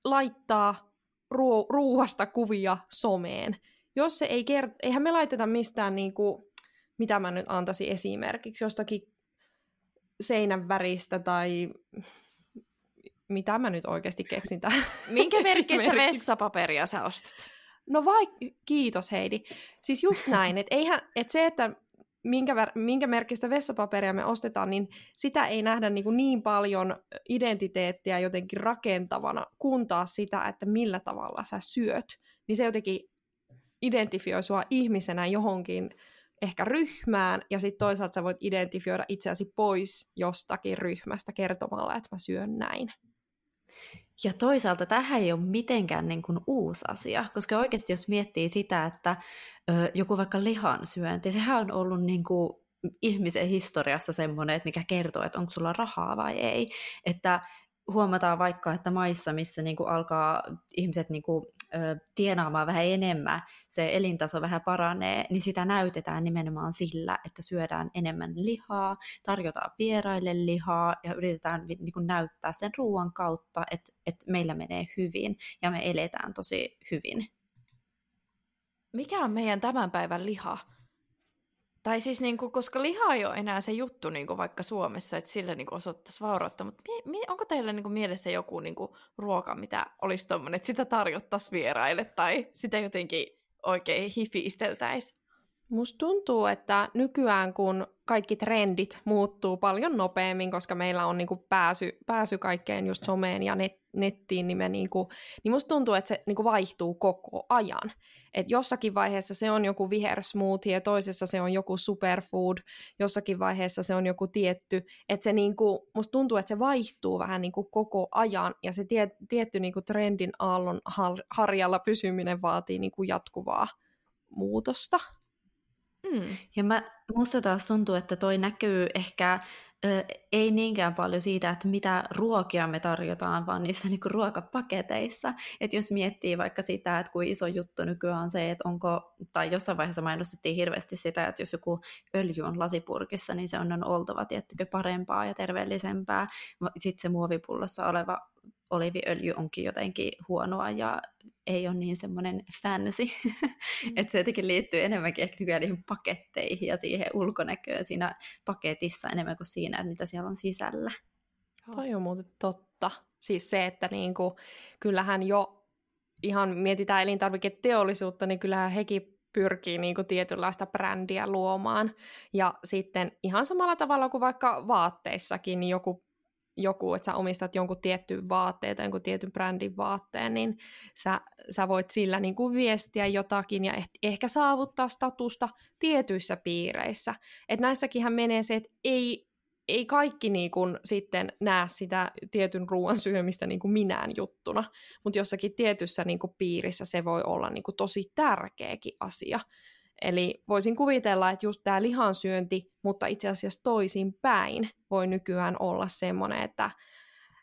[SPEAKER 2] laittaa ruo- ruuasta kuvia someen. Jos se ei kert- eihän me laiteta mistään niinku, mitä mä nyt antaisin esimerkiksi, jostakin seinän väristä tai mitä mä nyt oikeasti keksin tähän.
[SPEAKER 1] Minkä merkistä vessapaperia sä ostat?
[SPEAKER 2] No vai, kiitos Heidi. Siis just näin, että eihän, että se, että minkä, minkä merkistä vessapaperia me ostetaan, niin sitä ei nähdä niin, kuin niin paljon identiteettiä jotenkin rakentavana, kun taas sitä, että millä tavalla sä syöt. Niin se jotenkin identifioi sua ihmisenä johonkin ehkä ryhmään, ja sitten toisaalta sä voit identifioida itseäsi pois jostakin ryhmästä kertomalla, että mä syön näin.
[SPEAKER 3] Ja toisaalta tähän ei ole mitenkään niin kuin uusi asia, koska oikeasti jos miettii sitä, että ö, joku vaikka lihan syönti, sehän on ollut niin kuin ihmisen historiassa semmoinen, että mikä kertoo, että onko sulla rahaa vai ei. Että huomataan vaikka, että maissa, missä niin kuin alkaa ihmiset niin kuin, ö, tienaamaan vähän enemmän, se elintaso vähän paranee, niin sitä näytetään nimenomaan sillä, että syödään enemmän lihaa, tarjotaan vieraille lihaa ja yritetään niin kuin, näyttää sen ruoan kautta, että, että meillä menee hyvin ja me eletään tosi hyvin.
[SPEAKER 1] Mikä on meidän tämän päivän liha? Tai siis, niin kuin, koska liha ei ole enää se juttu niin kuin vaikka Suomessa, että sillä niin osoittaisi vaurautta, mutta mi- mi- onko teillä niin kuin, mielessä joku niin kuin, ruoka, mitä olisi tuommoinen, että sitä tarjottaisiin vieraille tai sitä jotenkin oikein hifiisteltäisiin?
[SPEAKER 2] Musta tuntuu, että nykyään kun kaikki trendit muuttuu paljon nopeammin, koska meillä on niinku pääsy, pääsy kaikkeen just someen ja net, nettiin, niin, me niinku, niin musta tuntuu, että se niinku vaihtuu koko ajan. Et jossakin vaiheessa se on joku vihersmoothie, ja toisessa se on joku superfood, jossakin vaiheessa se on joku tietty. Että se niinku, musta tuntuu, että se vaihtuu vähän niinku koko ajan, ja se tie, tietty niinku trendin aallon harjalla pysyminen vaatii niinku jatkuvaa muutosta.
[SPEAKER 3] Mm. Ja mä, musta taas tuntuu, että toi näkyy ehkä ö, ei niinkään paljon siitä, että mitä ruokia me tarjotaan, vaan niissä niinku ruokapaketeissa. Että jos miettii vaikka sitä, että kuin iso juttu nykyään on se, että onko, tai jossain vaiheessa mainostettiin hirveästi sitä, että jos joku öljy on lasipurkissa, niin se on, on oltava tiettykö parempaa ja terveellisempää. Sitten se muovipullossa oleva oliviöljy onkin jotenkin huonoa ja ei ole niin semmoinen fancy, mm. että se jotenkin liittyy enemmänkin ehkä nykyään niihin paketteihin ja siihen ulkonäköön siinä paketissa enemmän kuin siinä, että mitä siellä on sisällä.
[SPEAKER 2] Toi on muuten totta. Siis se, että niinku, kyllähän jo ihan mietitään elintarviketeollisuutta, niin kyllähän hekin pyrkii niinku tietynlaista brändiä luomaan. Ja sitten ihan samalla tavalla kuin vaikka vaatteissakin, niin joku joku, että sä omistat jonkun tiettyyn vaatteen tai jonkun tietyn brändin vaatteen, niin sä, sä voit sillä niin kuin viestiä jotakin ja ehkä saavuttaa statusta tietyissä piireissä. Et näissäkinhän menee se, että ei, ei kaikki niin kuin sitten näe sitä tietyn ruoan syömistä niin kuin minään juttuna, mutta jossakin tietyssä niin kuin piirissä se voi olla niin kuin tosi tärkeäkin asia. Eli voisin kuvitella, että just tämä lihansyönti, mutta itse asiassa toisin päin, voi nykyään olla semmoinen, että,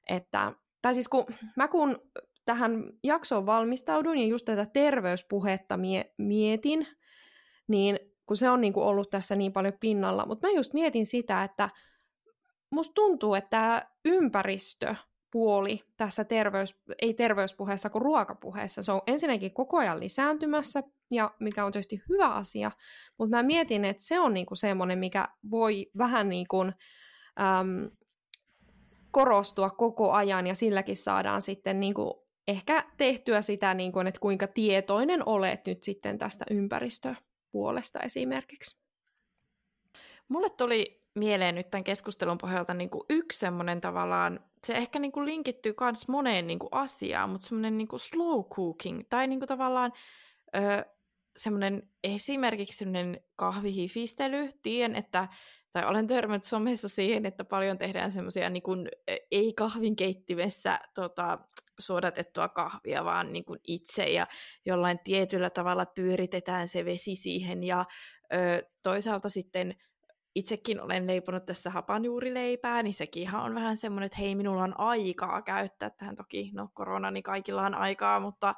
[SPEAKER 2] että tai siis kun mä kun tähän jaksoon valmistaudun ja just tätä terveyspuhetta mie- mietin, niin kun se on niin kuin ollut tässä niin paljon pinnalla, mutta mä just mietin sitä, että musta tuntuu, että tämä ympäristö puoli tässä terveys, ei terveyspuheessa kuin ruokapuheessa. Se on ensinnäkin koko ajan lisääntymässä, ja mikä on tietysti hyvä asia, mutta mä mietin, että se on niinku semmoinen, mikä voi vähän niinku, äm, korostua koko ajan, ja silläkin saadaan sitten niinku ehkä tehtyä sitä, niinku, että kuinka tietoinen olet nyt sitten tästä ympäristöpuolesta esimerkiksi.
[SPEAKER 1] Mulle tuli mieleen nyt tämän keskustelun pohjalta niin kuin yksi semmoinen tavallaan, se ehkä niin kuin linkittyy myös moneen niin kuin asiaan, mutta semmoinen niin kuin slow cooking, tai niin kuin tavallaan ö, semmoinen esimerkiksi semmoinen kahvihifistely. Tiedän, että, tai olen törmännyt somessa siihen, että paljon tehdään semmoisia niin kuin, ei kahvinkeittimessä tota, suodatettua kahvia, vaan niin kuin itse ja jollain tietyllä tavalla pyöritetään se vesi siihen ja ö, toisaalta sitten itsekin olen leiponut tässä hapanjuurileipää, niin sekin on vähän semmoinen, että hei, minulla on aikaa käyttää tähän. Toki, no korona, niin kaikilla on aikaa, mutta,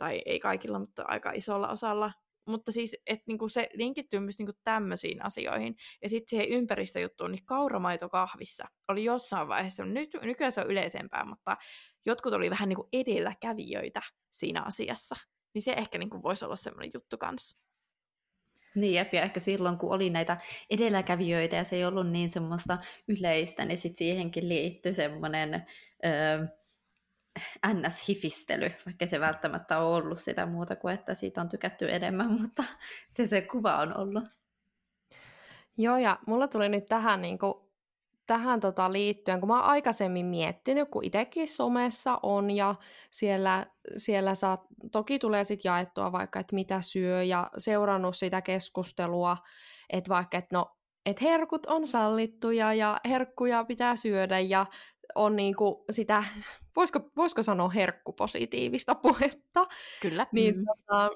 [SPEAKER 1] tai ei kaikilla, mutta aika isolla osalla. Mutta siis, että niinku se linkittyy myös niinku tämmöisiin asioihin. Ja sitten siihen ympäristöjuttuun, niin kauramaito kahvissa oli jossain vaiheessa, nyt, nykyään se on yleisempää, mutta jotkut oli vähän niinku edelläkävijöitä siinä asiassa. Niin se ehkä niinku voisi olla semmoinen juttu kanssa.
[SPEAKER 3] Niin, jep, ja ehkä silloin, kun oli näitä edelläkävijöitä ja se ei ollut niin semmoista yleistä, niin sitten siihenkin liittyi semmoinen öö, ns-hifistely, vaikka se välttämättä ole ollut sitä muuta kuin, että siitä on tykätty enemmän, mutta se se kuva on ollut.
[SPEAKER 2] Joo, ja mulla tuli nyt tähän, niin kuin, tähän tota liittyen, kun mä oon aikaisemmin miettinyt, kun itsekin somessa on, ja siellä, siellä saa, toki tulee sitten jaettua vaikka, että mitä syö, ja seurannut sitä keskustelua, että vaikka, että no, että herkut on sallittuja, ja herkkuja pitää syödä, ja on niinku sitä, voisiko, voisiko sanoa herkkupositiivista puhetta.
[SPEAKER 1] Kyllä.
[SPEAKER 2] Niin, mm. tota,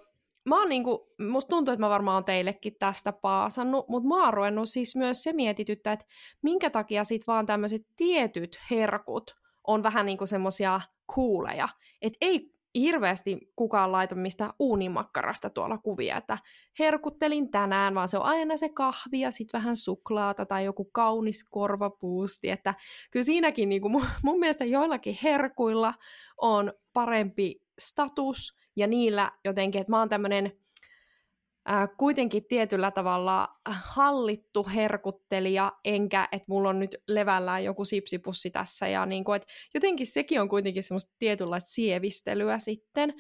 [SPEAKER 2] mä oon niinku, musta tuntuu, että mä varmaan oon teillekin tästä paasannut, mutta mä oon ruvennut siis myös se mietityttä, että minkä takia sit vaan tämmöiset tietyt herkut on vähän niinku semmosia kuuleja. Että ei hirveästi kukaan laita mistä uunimakkarasta tuolla kuvia, että herkuttelin tänään, vaan se on aina se kahvi ja sitten vähän suklaata tai joku kaunis korvapuusti, että kyllä siinäkin niin kuin mun, mun mielestä joillakin herkuilla on parempi status ja niillä jotenkin, että mä oon tämmöinen äh, kuitenkin tietyllä tavalla hallittu herkuttelija, enkä, että mulla on nyt levällään joku sipsipussi tässä, ja niin kuin, että jotenkin sekin on kuitenkin semmoista tietynlaista sievistelyä sitten,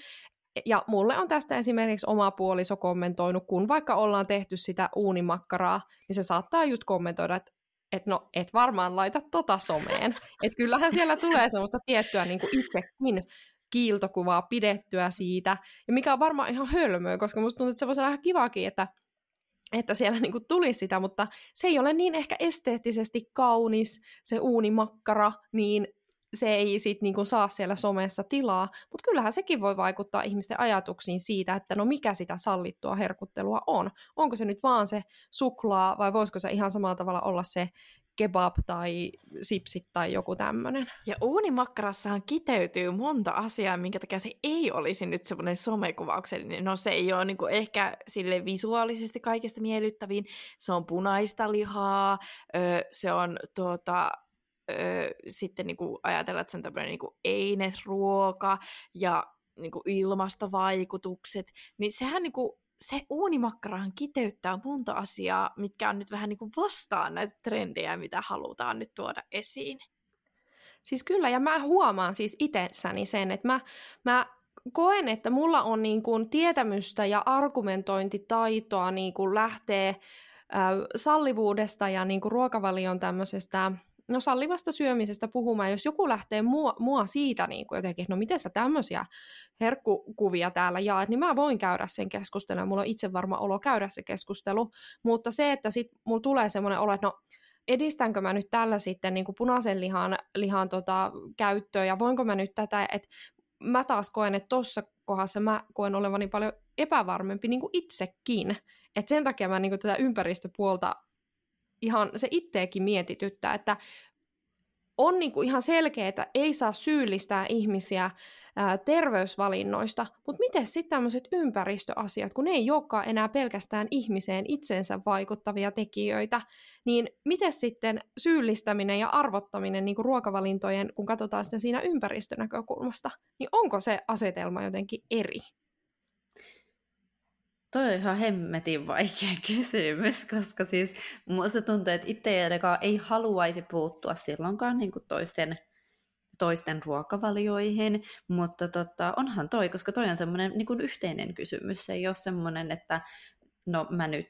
[SPEAKER 2] ja mulle on tästä esimerkiksi oma puoliso kommentoinut, kun vaikka ollaan tehty sitä uunimakkaraa, niin se saattaa just kommentoida, että et no, et varmaan laita tota someen. Että kyllähän siellä tulee semmoista tiettyä niin kuin itsekin kiiltokuvaa pidettyä siitä, ja mikä on varmaan ihan hölmöä, koska musta tuntuu, että se voisi olla ihan kivakin, että, että siellä niinku tulisi sitä, mutta se ei ole niin ehkä esteettisesti kaunis, se uunimakkara, niin se ei sit niinku saa siellä somessa tilaa, mutta kyllähän sekin voi vaikuttaa ihmisten ajatuksiin siitä, että no mikä sitä sallittua herkuttelua on. Onko se nyt vaan se suklaa vai voisiko se ihan samalla tavalla olla se kebab tai sipsit tai joku tämmöinen.
[SPEAKER 1] Ja uunimakkarassahan kiteytyy monta asiaa, minkä takia se ei olisi nyt semmoinen somekuvauksellinen. No se ei ole niin ehkä sille visuaalisesti kaikista miellyttävin. Se on punaista lihaa, se on tuota, sitten niin ajatella, että se on tämmöinen niin einesruoka ja niin ilmastovaikutukset, niin sehän niin kuin se uunimakkarahan kiteyttää monta asiaa, mitkä on nyt vähän niin kuin vastaan näitä trendejä, mitä halutaan nyt tuoda esiin.
[SPEAKER 2] Siis kyllä, ja mä huomaan siis itsessäni sen, että mä, mä koen, että mulla on niin kuin tietämystä ja argumentointitaitoa niin kuin lähtee äh, sallivuudesta ja niin kuin ruokavalion tämmöisestä no sallivasta syömisestä puhumaan, jos joku lähtee mua, mua siitä niin kuin jotenkin, no miten sä tämmöisiä herkkukuvia täällä jaat, niin mä voin käydä sen keskustelun, mulla on itse varma olo käydä se keskustelu, mutta se, että sit mulla tulee semmoinen olo, että no edistänkö mä nyt tällä sitten niin kuin punaisen lihan, lihan tota, käyttöä, ja voinko mä nyt tätä, että mä taas koen, että tuossa kohdassa mä koen olevani paljon epävarmempi niin kuin itsekin, että sen takia mä niin kuin tätä ympäristöpuolta ihan se itteekin mietityttää, että on niinku ihan selkeää, että ei saa syyllistää ihmisiä ää, terveysvalinnoista, mutta miten sitten tämmöiset ympäristöasiat, kun ne ei olekaan enää pelkästään ihmiseen itsensä vaikuttavia tekijöitä, niin miten sitten syyllistäminen ja arvottaminen niin kuin ruokavalintojen, kun katsotaan sitä siinä ympäristönäkökulmasta, niin onko se asetelma jotenkin eri?
[SPEAKER 3] Toi on ihan hemmetin vaikea kysymys, koska siis musta tuntuu, että itse ei haluaisi puuttua silloinkaan niin kuin toisten, toisten ruokavalioihin, mutta tota, onhan toi, koska toi on semmoinen niin yhteinen kysymys. Se ei ole semmoinen, että no mä nyt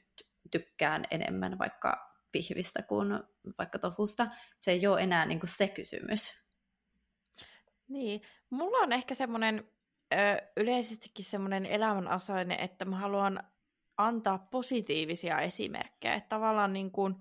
[SPEAKER 3] tykkään enemmän vaikka pihvistä kuin vaikka tofusta. Se ei ole enää niin kuin se kysymys.
[SPEAKER 1] Niin, mulla on ehkä semmoinen ö, yleisestikin semmoinen elämän asenne, että mä haluan antaa positiivisia esimerkkejä. Että tavallaan niin kuin,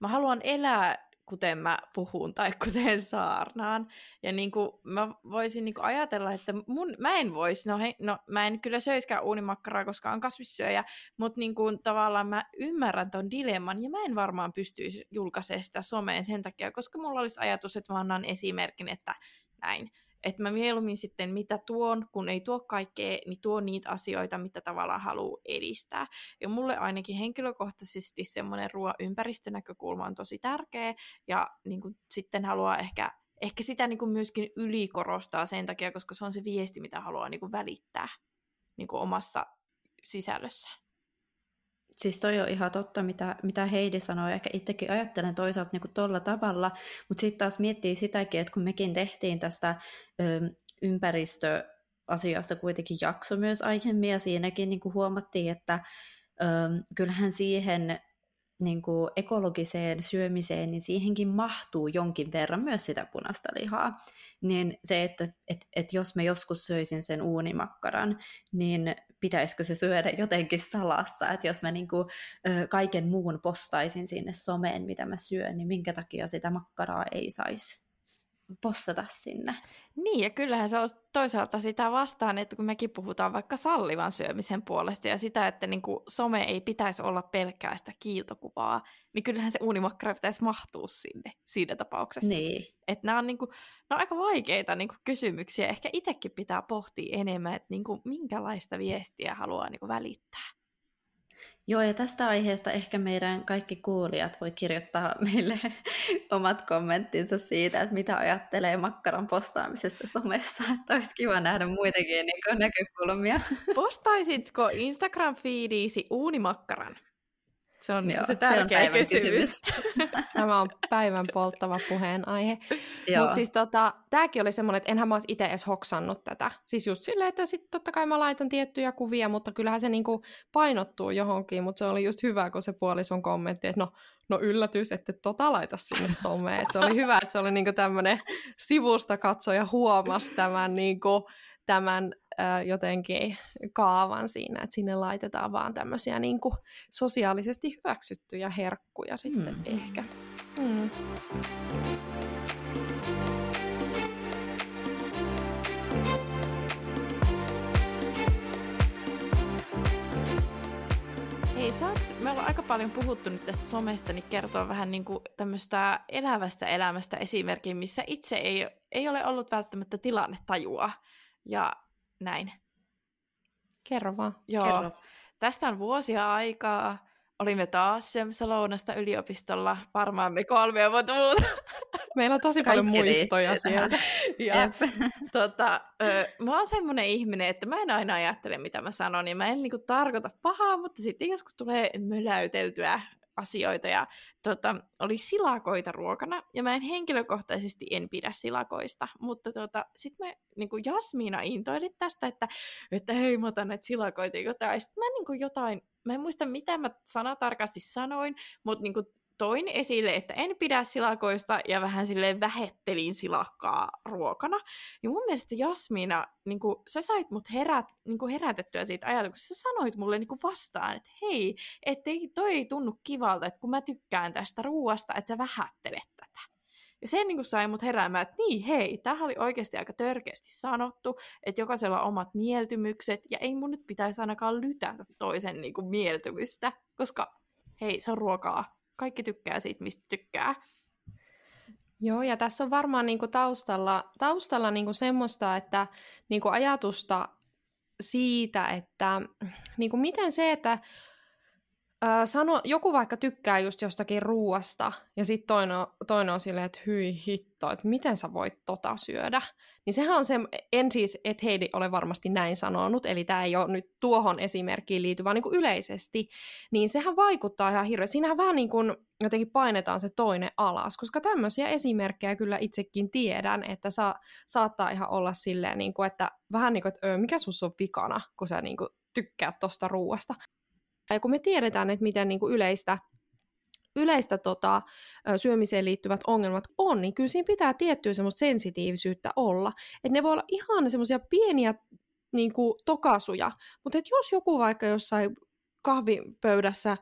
[SPEAKER 1] mä haluan elää kuten mä puhun tai kuten saarnaan. Ja niin kuin mä voisin niin kuin ajatella, että mun, mä en voisi, no, no mä en kyllä söiskään uunimakkaraa, koska on kasvissyöjä, mutta niin kuin tavallaan mä ymmärrän ton dilemman ja mä en varmaan pystyisi julkaisemaan sitä someen sen takia, koska mulla olisi ajatus, että mä annan esimerkin, että näin että mä mieluummin sitten mitä tuon, kun ei tuo kaikkea, niin tuo niitä asioita, mitä tavallaan haluaa edistää. Ja mulle ainakin henkilökohtaisesti semmoinen ruoan ympäristönäkökulma on tosi tärkeä, ja niin kuin, sitten haluaa ehkä, ehkä sitä niin kuin myöskin ylikorostaa sen takia, koska se on se viesti, mitä haluaa niin kuin välittää niin kuin omassa sisällössä.
[SPEAKER 3] Siis toi on ihan totta, mitä, mitä Heidi sanoi. Ehkä itsekin ajattelen toisaalta niin tuolla tavalla, mutta sitten taas miettii sitäkin, että kun mekin tehtiin tästä ö, ympäristöasiasta kuitenkin jakso myös aiemmin, ja siinäkin niin huomattiin, että ö, kyllähän siihen niin kuin ekologiseen syömiseen, niin siihenkin mahtuu jonkin verran myös sitä punaista lihaa. Niin se, että et, et jos mä joskus söisin sen uunimakkaran, niin pitäisikö se syödä jotenkin salassa, että jos mä niin kuin, ö, kaiken muun postaisin sinne someen, mitä mä syön, niin minkä takia sitä makkaraa ei saisi possata sinne.
[SPEAKER 1] Niin, ja kyllähän se on toisaalta sitä vastaan, että kun mekin puhutaan vaikka sallivan syömisen puolesta ja sitä, että niin kuin some ei pitäisi olla pelkkää sitä kiiltokuvaa, niin kyllähän se uunimakkara pitäisi mahtua sinne siinä tapauksessa.
[SPEAKER 3] Niin.
[SPEAKER 1] Että nämä on, niin kuin, nämä on aika vaikeita niin kuin kysymyksiä. Ehkä itsekin pitää pohtia enemmän, että niin kuin, minkälaista viestiä haluaa niin kuin välittää.
[SPEAKER 3] Joo, ja tästä aiheesta ehkä meidän kaikki kuulijat voi kirjoittaa meille omat kommenttinsa siitä, että mitä ajattelee makkaran postaamisesta somessa, että olisi kiva nähdä muitakin niin näkökulmia.
[SPEAKER 1] Postaisitko Instagram-fiidiisi uunimakkaran? Se on Joo, se tärkeä
[SPEAKER 3] se on
[SPEAKER 1] kysymys.
[SPEAKER 3] kysymys.
[SPEAKER 2] Tämä on päivän polttava puheenaihe. Mutta siis tota, tämäkin oli semmoinen, että enhän mä olisi itse edes hoksannut tätä. Siis just silleen, että sitten totta kai mä laitan tiettyjä kuvia, mutta kyllähän se niinku painottuu johonkin. Mutta se oli just hyvä, kun se puolison kommentti, että no, no yllätys, että tota laita sinne someen. Et se oli hyvä, että se oli niinku tämmöinen sivusta katsoja huomasi tämän niinku, tämän jotenkin kaavan siinä, että sinne laitetaan vaan tämmöisiä niin kuin sosiaalisesti hyväksyttyjä herkkuja sitten mm. ehkä. Mm.
[SPEAKER 1] Hei, saaks, me ollaan aika paljon puhuttu nyt tästä somesta, niin kertoa vähän niin kuin tämmöistä elävästä elämästä esimerkkiä, missä itse ei, ei ole ollut välttämättä tilannetajua. Ja näin.
[SPEAKER 2] Kerro vaan.
[SPEAKER 1] Joo.
[SPEAKER 3] Kerro.
[SPEAKER 1] Tästä on vuosia aikaa. Olimme taas syömässä lounasta yliopistolla, varmaan me kolme ja muuta.
[SPEAKER 2] Meillä on tosi paljon
[SPEAKER 3] Kaikki
[SPEAKER 2] muistoja
[SPEAKER 3] liittyy
[SPEAKER 2] sieltä.
[SPEAKER 1] Ja, tota, ö, mä oon semmoinen ihminen, että mä en aina ajattele, mitä mä sanon, ja mä en niinku tarkoita pahaa, mutta sitten joskus tulee möläyteltyä asioita ja tota, oli silakoita ruokana ja mä en henkilökohtaisesti en pidä silakoista, mutta tota, sitten me niin kuin Jasmiina intoilit tästä, että, että hei mä otan näitä silakoita ja jotain. Sitten mä niin kuin jotain, mä en muista mitä mä sanatarkasti sanoin, mutta niin kuin toin esille, että en pidä silakoista ja vähän silleen vähettelin silakkaa ruokana. Ja mun mielestä Jasmina, niin kuin, sä sait mut herät, niin kuin herätettyä siitä ajatuksesta. Sä sanoit mulle niin kuin vastaan, että hei, ettei toi ei tunnu kivalta, että kun mä tykkään tästä ruoasta, että sä vähättelet tätä. Ja se niin sai mut heräämään, että niin hei, tämähän oli oikeasti aika törkeästi sanottu, että jokaisella on omat mieltymykset, ja ei mun nyt pitäisi ainakaan lytätä toisen niin kuin mieltymystä, koska hei, se on ruokaa kaikki tykkää siitä, mistä tykkää.
[SPEAKER 2] Joo, ja tässä on varmaan niinku taustalla, taustalla niinku semmoista, että niinku ajatusta siitä, että niinku miten se, että Sano, joku vaikka tykkää just jostakin ruuasta, ja sitten toinen, toinen on silleen, että hyi hitto, että miten sä voit tota syödä. Niin sehän on se, en siis, että Heidi ole varmasti näin sanonut, eli tämä ei ole nyt tuohon esimerkkiin liity, vaan niin kuin yleisesti, niin sehän vaikuttaa ihan hirveästi. Siinähän vähän niin kuin jotenkin painetaan se toinen alas, koska tämmöisiä esimerkkejä kyllä itsekin tiedän, että sa, saattaa ihan olla silleen, niin kuin, että vähän niin kuin, että mikä sus on vikana, kun sä niin kuin tykkäät tosta ruuasta. Ja kun me tiedetään, että miten niin kuin yleistä, yleistä tota, syömiseen liittyvät ongelmat on, niin kyllä siinä pitää tiettyä semmoista sensitiivisyyttä olla. Että ne voi olla ihan semmoisia pieniä niin kuin, tokasuja, mutta että jos joku vaikka jossain kahvipöydässä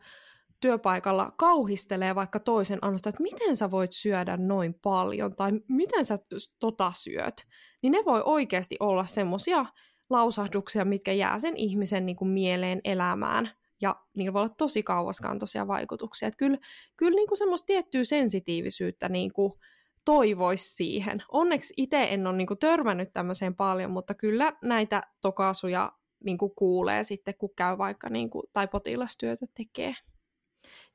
[SPEAKER 2] työpaikalla kauhistelee vaikka toisen annosta, että miten sä voit syödä noin paljon tai miten sä tota syöt, niin ne voi oikeasti olla semmoisia lausahduksia, mitkä jää sen ihmisen niin kuin mieleen elämään ja niillä voi olla tosi kauaskantoisia vaikutuksia. Että kyllä, kyllä kuin semmoista tiettyä sensitiivisyyttä niin kuin toivoisi siihen. Onneksi itse en ole niin kuin törmännyt tämmöiseen paljon, mutta kyllä näitä tokaasuja niin kuin kuulee sitten, kun käy vaikka niin kuin, tai potilastyötä tekee.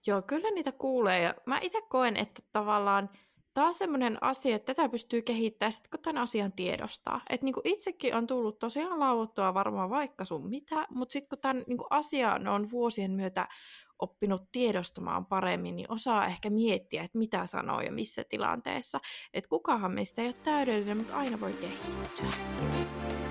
[SPEAKER 1] Joo, kyllä niitä kuulee. Ja mä itse koen, että tavallaan tämä on semmoinen asia, että tätä pystyy kehittämään sitten, kun tämän asian tiedostaa. Että niinku itsekin on tullut tosiaan lauottua varmaan vaikka sun mitä, mutta sitten kun tämän niinku asian on vuosien myötä oppinut tiedostamaan paremmin, niin osaa ehkä miettiä, että mitä sanoo ja missä tilanteessa. Että kukahan meistä ei ole täydellinen, mutta aina voi kehittyä.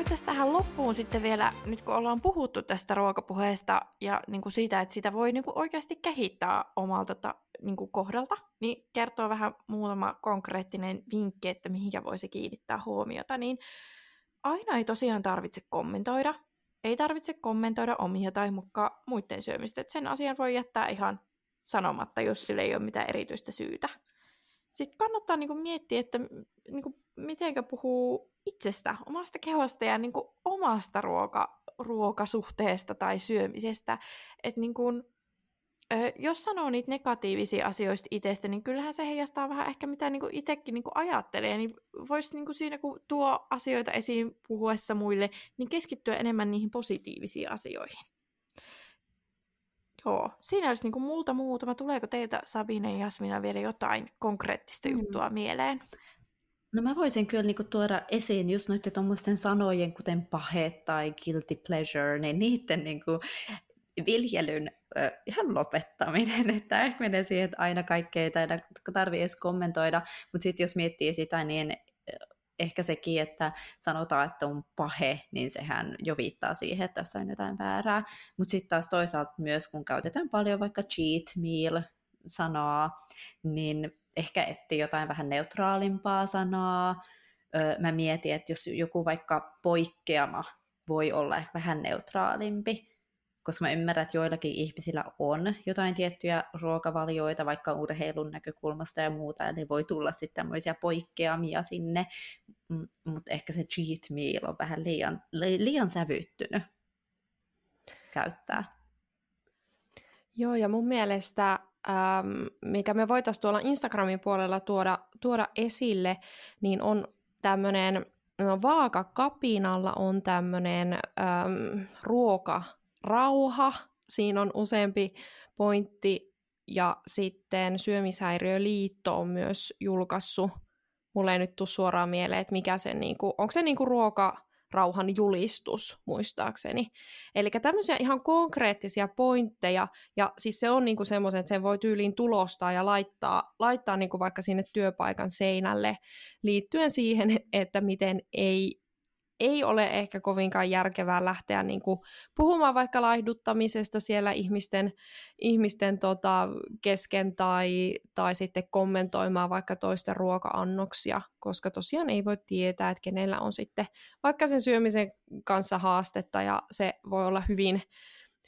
[SPEAKER 1] Voitaisiin tähän loppuun sitten vielä, nyt kun ollaan puhuttu tästä ruokapuheesta ja niin kuin siitä, että sitä voi niin kuin oikeasti kehittää omalta ta, niin kuin kohdalta, niin kertoo vähän muutama konkreettinen vinkki, että mihinkä voisi kiinnittää huomiota, niin aina ei tosiaan tarvitse kommentoida. Ei tarvitse kommentoida omia tai mukaan muiden syömistä. Että sen asian voi jättää ihan sanomatta, jos sille ei ole mitään erityistä syytä. Sitten kannattaa niinku miettiä, että niinku, miten puhuu itsestä, omasta kehosta ja niinku, omasta ruoka, ruokasuhteesta tai syömisestä. Että niinku, jos sanoo niitä negatiivisia asioista itsestä, niin kyllähän se heijastaa vähän ehkä mitä niinku itsekin niinku ajattelee. Niin voisi niinku siinä, kun tuo asioita esiin puhuessa muille, niin keskittyä enemmän niihin positiivisiin asioihin. Joo, siinä olisi niinku multa muutama. Tuleeko teiltä Sabine ja Jasmina vielä jotain konkreettista mm. juttua mieleen?
[SPEAKER 3] No mä voisin kyllä niinku tuoda esiin just noiden tuommoisten sanojen, kuten pahe tai guilty pleasure, niin niiden niinku viljelyn ö, ihan lopettaminen, että ehkä menee siihen, että aina kaikkea ei tarvitse edes kommentoida, mutta sitten jos miettii sitä, niin ehkä sekin, että sanotaan, että on pahe, niin sehän jo viittaa siihen, että tässä on jotain väärää. Mutta sitten taas toisaalta myös, kun käytetään paljon vaikka cheat meal sanaa, niin ehkä etti jotain vähän neutraalimpaa sanaa. Öö, mä mietin, että jos joku vaikka poikkeama voi olla ehkä vähän neutraalimpi, koska mä ymmärrän, että joillakin ihmisillä on jotain tiettyjä ruokavalioita vaikka urheilun näkökulmasta ja muuta, eli voi tulla sitten tämmöisiä poikkeamia sinne, mutta ehkä se cheat meal on vähän liian, liian sävyttynyt käyttää.
[SPEAKER 2] Joo, ja mun mielestä, ähm, mikä me voitaisiin tuolla Instagramin puolella tuoda, tuoda esille, niin on tämmöinen, no vaakakapinalla on tämmöinen ähm, ruoka, rauha, siinä on useampi pointti, ja sitten Syömishäiriöliitto on myös julkaissut, mulle ei nyt tule suoraan mieleen, että mikä se, niinku, onko se niinku ruokarauhan julistus muistaakseni. Eli tämmöisiä ihan konkreettisia pointteja, ja siis se on niinku semmoisen, että sen voi tyyliin tulostaa ja laittaa, laittaa niinku vaikka sinne työpaikan seinälle liittyen siihen, että miten ei ei ole ehkä kovinkaan järkevää lähteä niin kuin puhumaan vaikka laihduttamisesta siellä ihmisten, ihmisten tota, kesken tai, tai sitten kommentoimaan vaikka toisten ruoka-annoksia, koska tosiaan ei voi tietää, että kenellä on sitten vaikka sen syömisen kanssa haastetta ja se voi olla hyvin,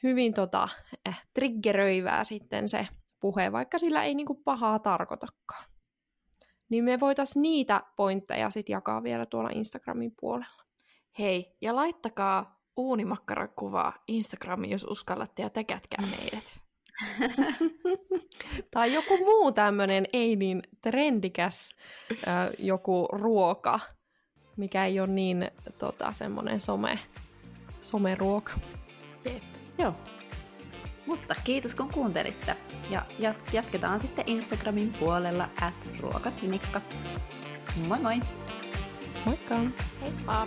[SPEAKER 2] hyvin tota, äh, triggeröivää sitten se puhe, vaikka sillä ei niin kuin pahaa tarkoitakaan. Niin me voitaisiin niitä pointteja sitten jakaa vielä tuolla Instagramin puolella.
[SPEAKER 1] Hei, ja laittakaa uunimakkarakuvaa Instagramiin, jos uskallatte, ja tekätkää meidät.
[SPEAKER 2] tai joku muu tämmöinen ei niin trendikäs äh, joku ruoka, mikä ei ole niin tota, semmoinen some, someruoka.
[SPEAKER 3] Jep. Joo. Mutta kiitos kun kuuntelitte. Ja jat- jatketaan sitten Instagramin puolella at ruokaklinikka. Moi moi!
[SPEAKER 2] Moikka!
[SPEAKER 1] Heippa!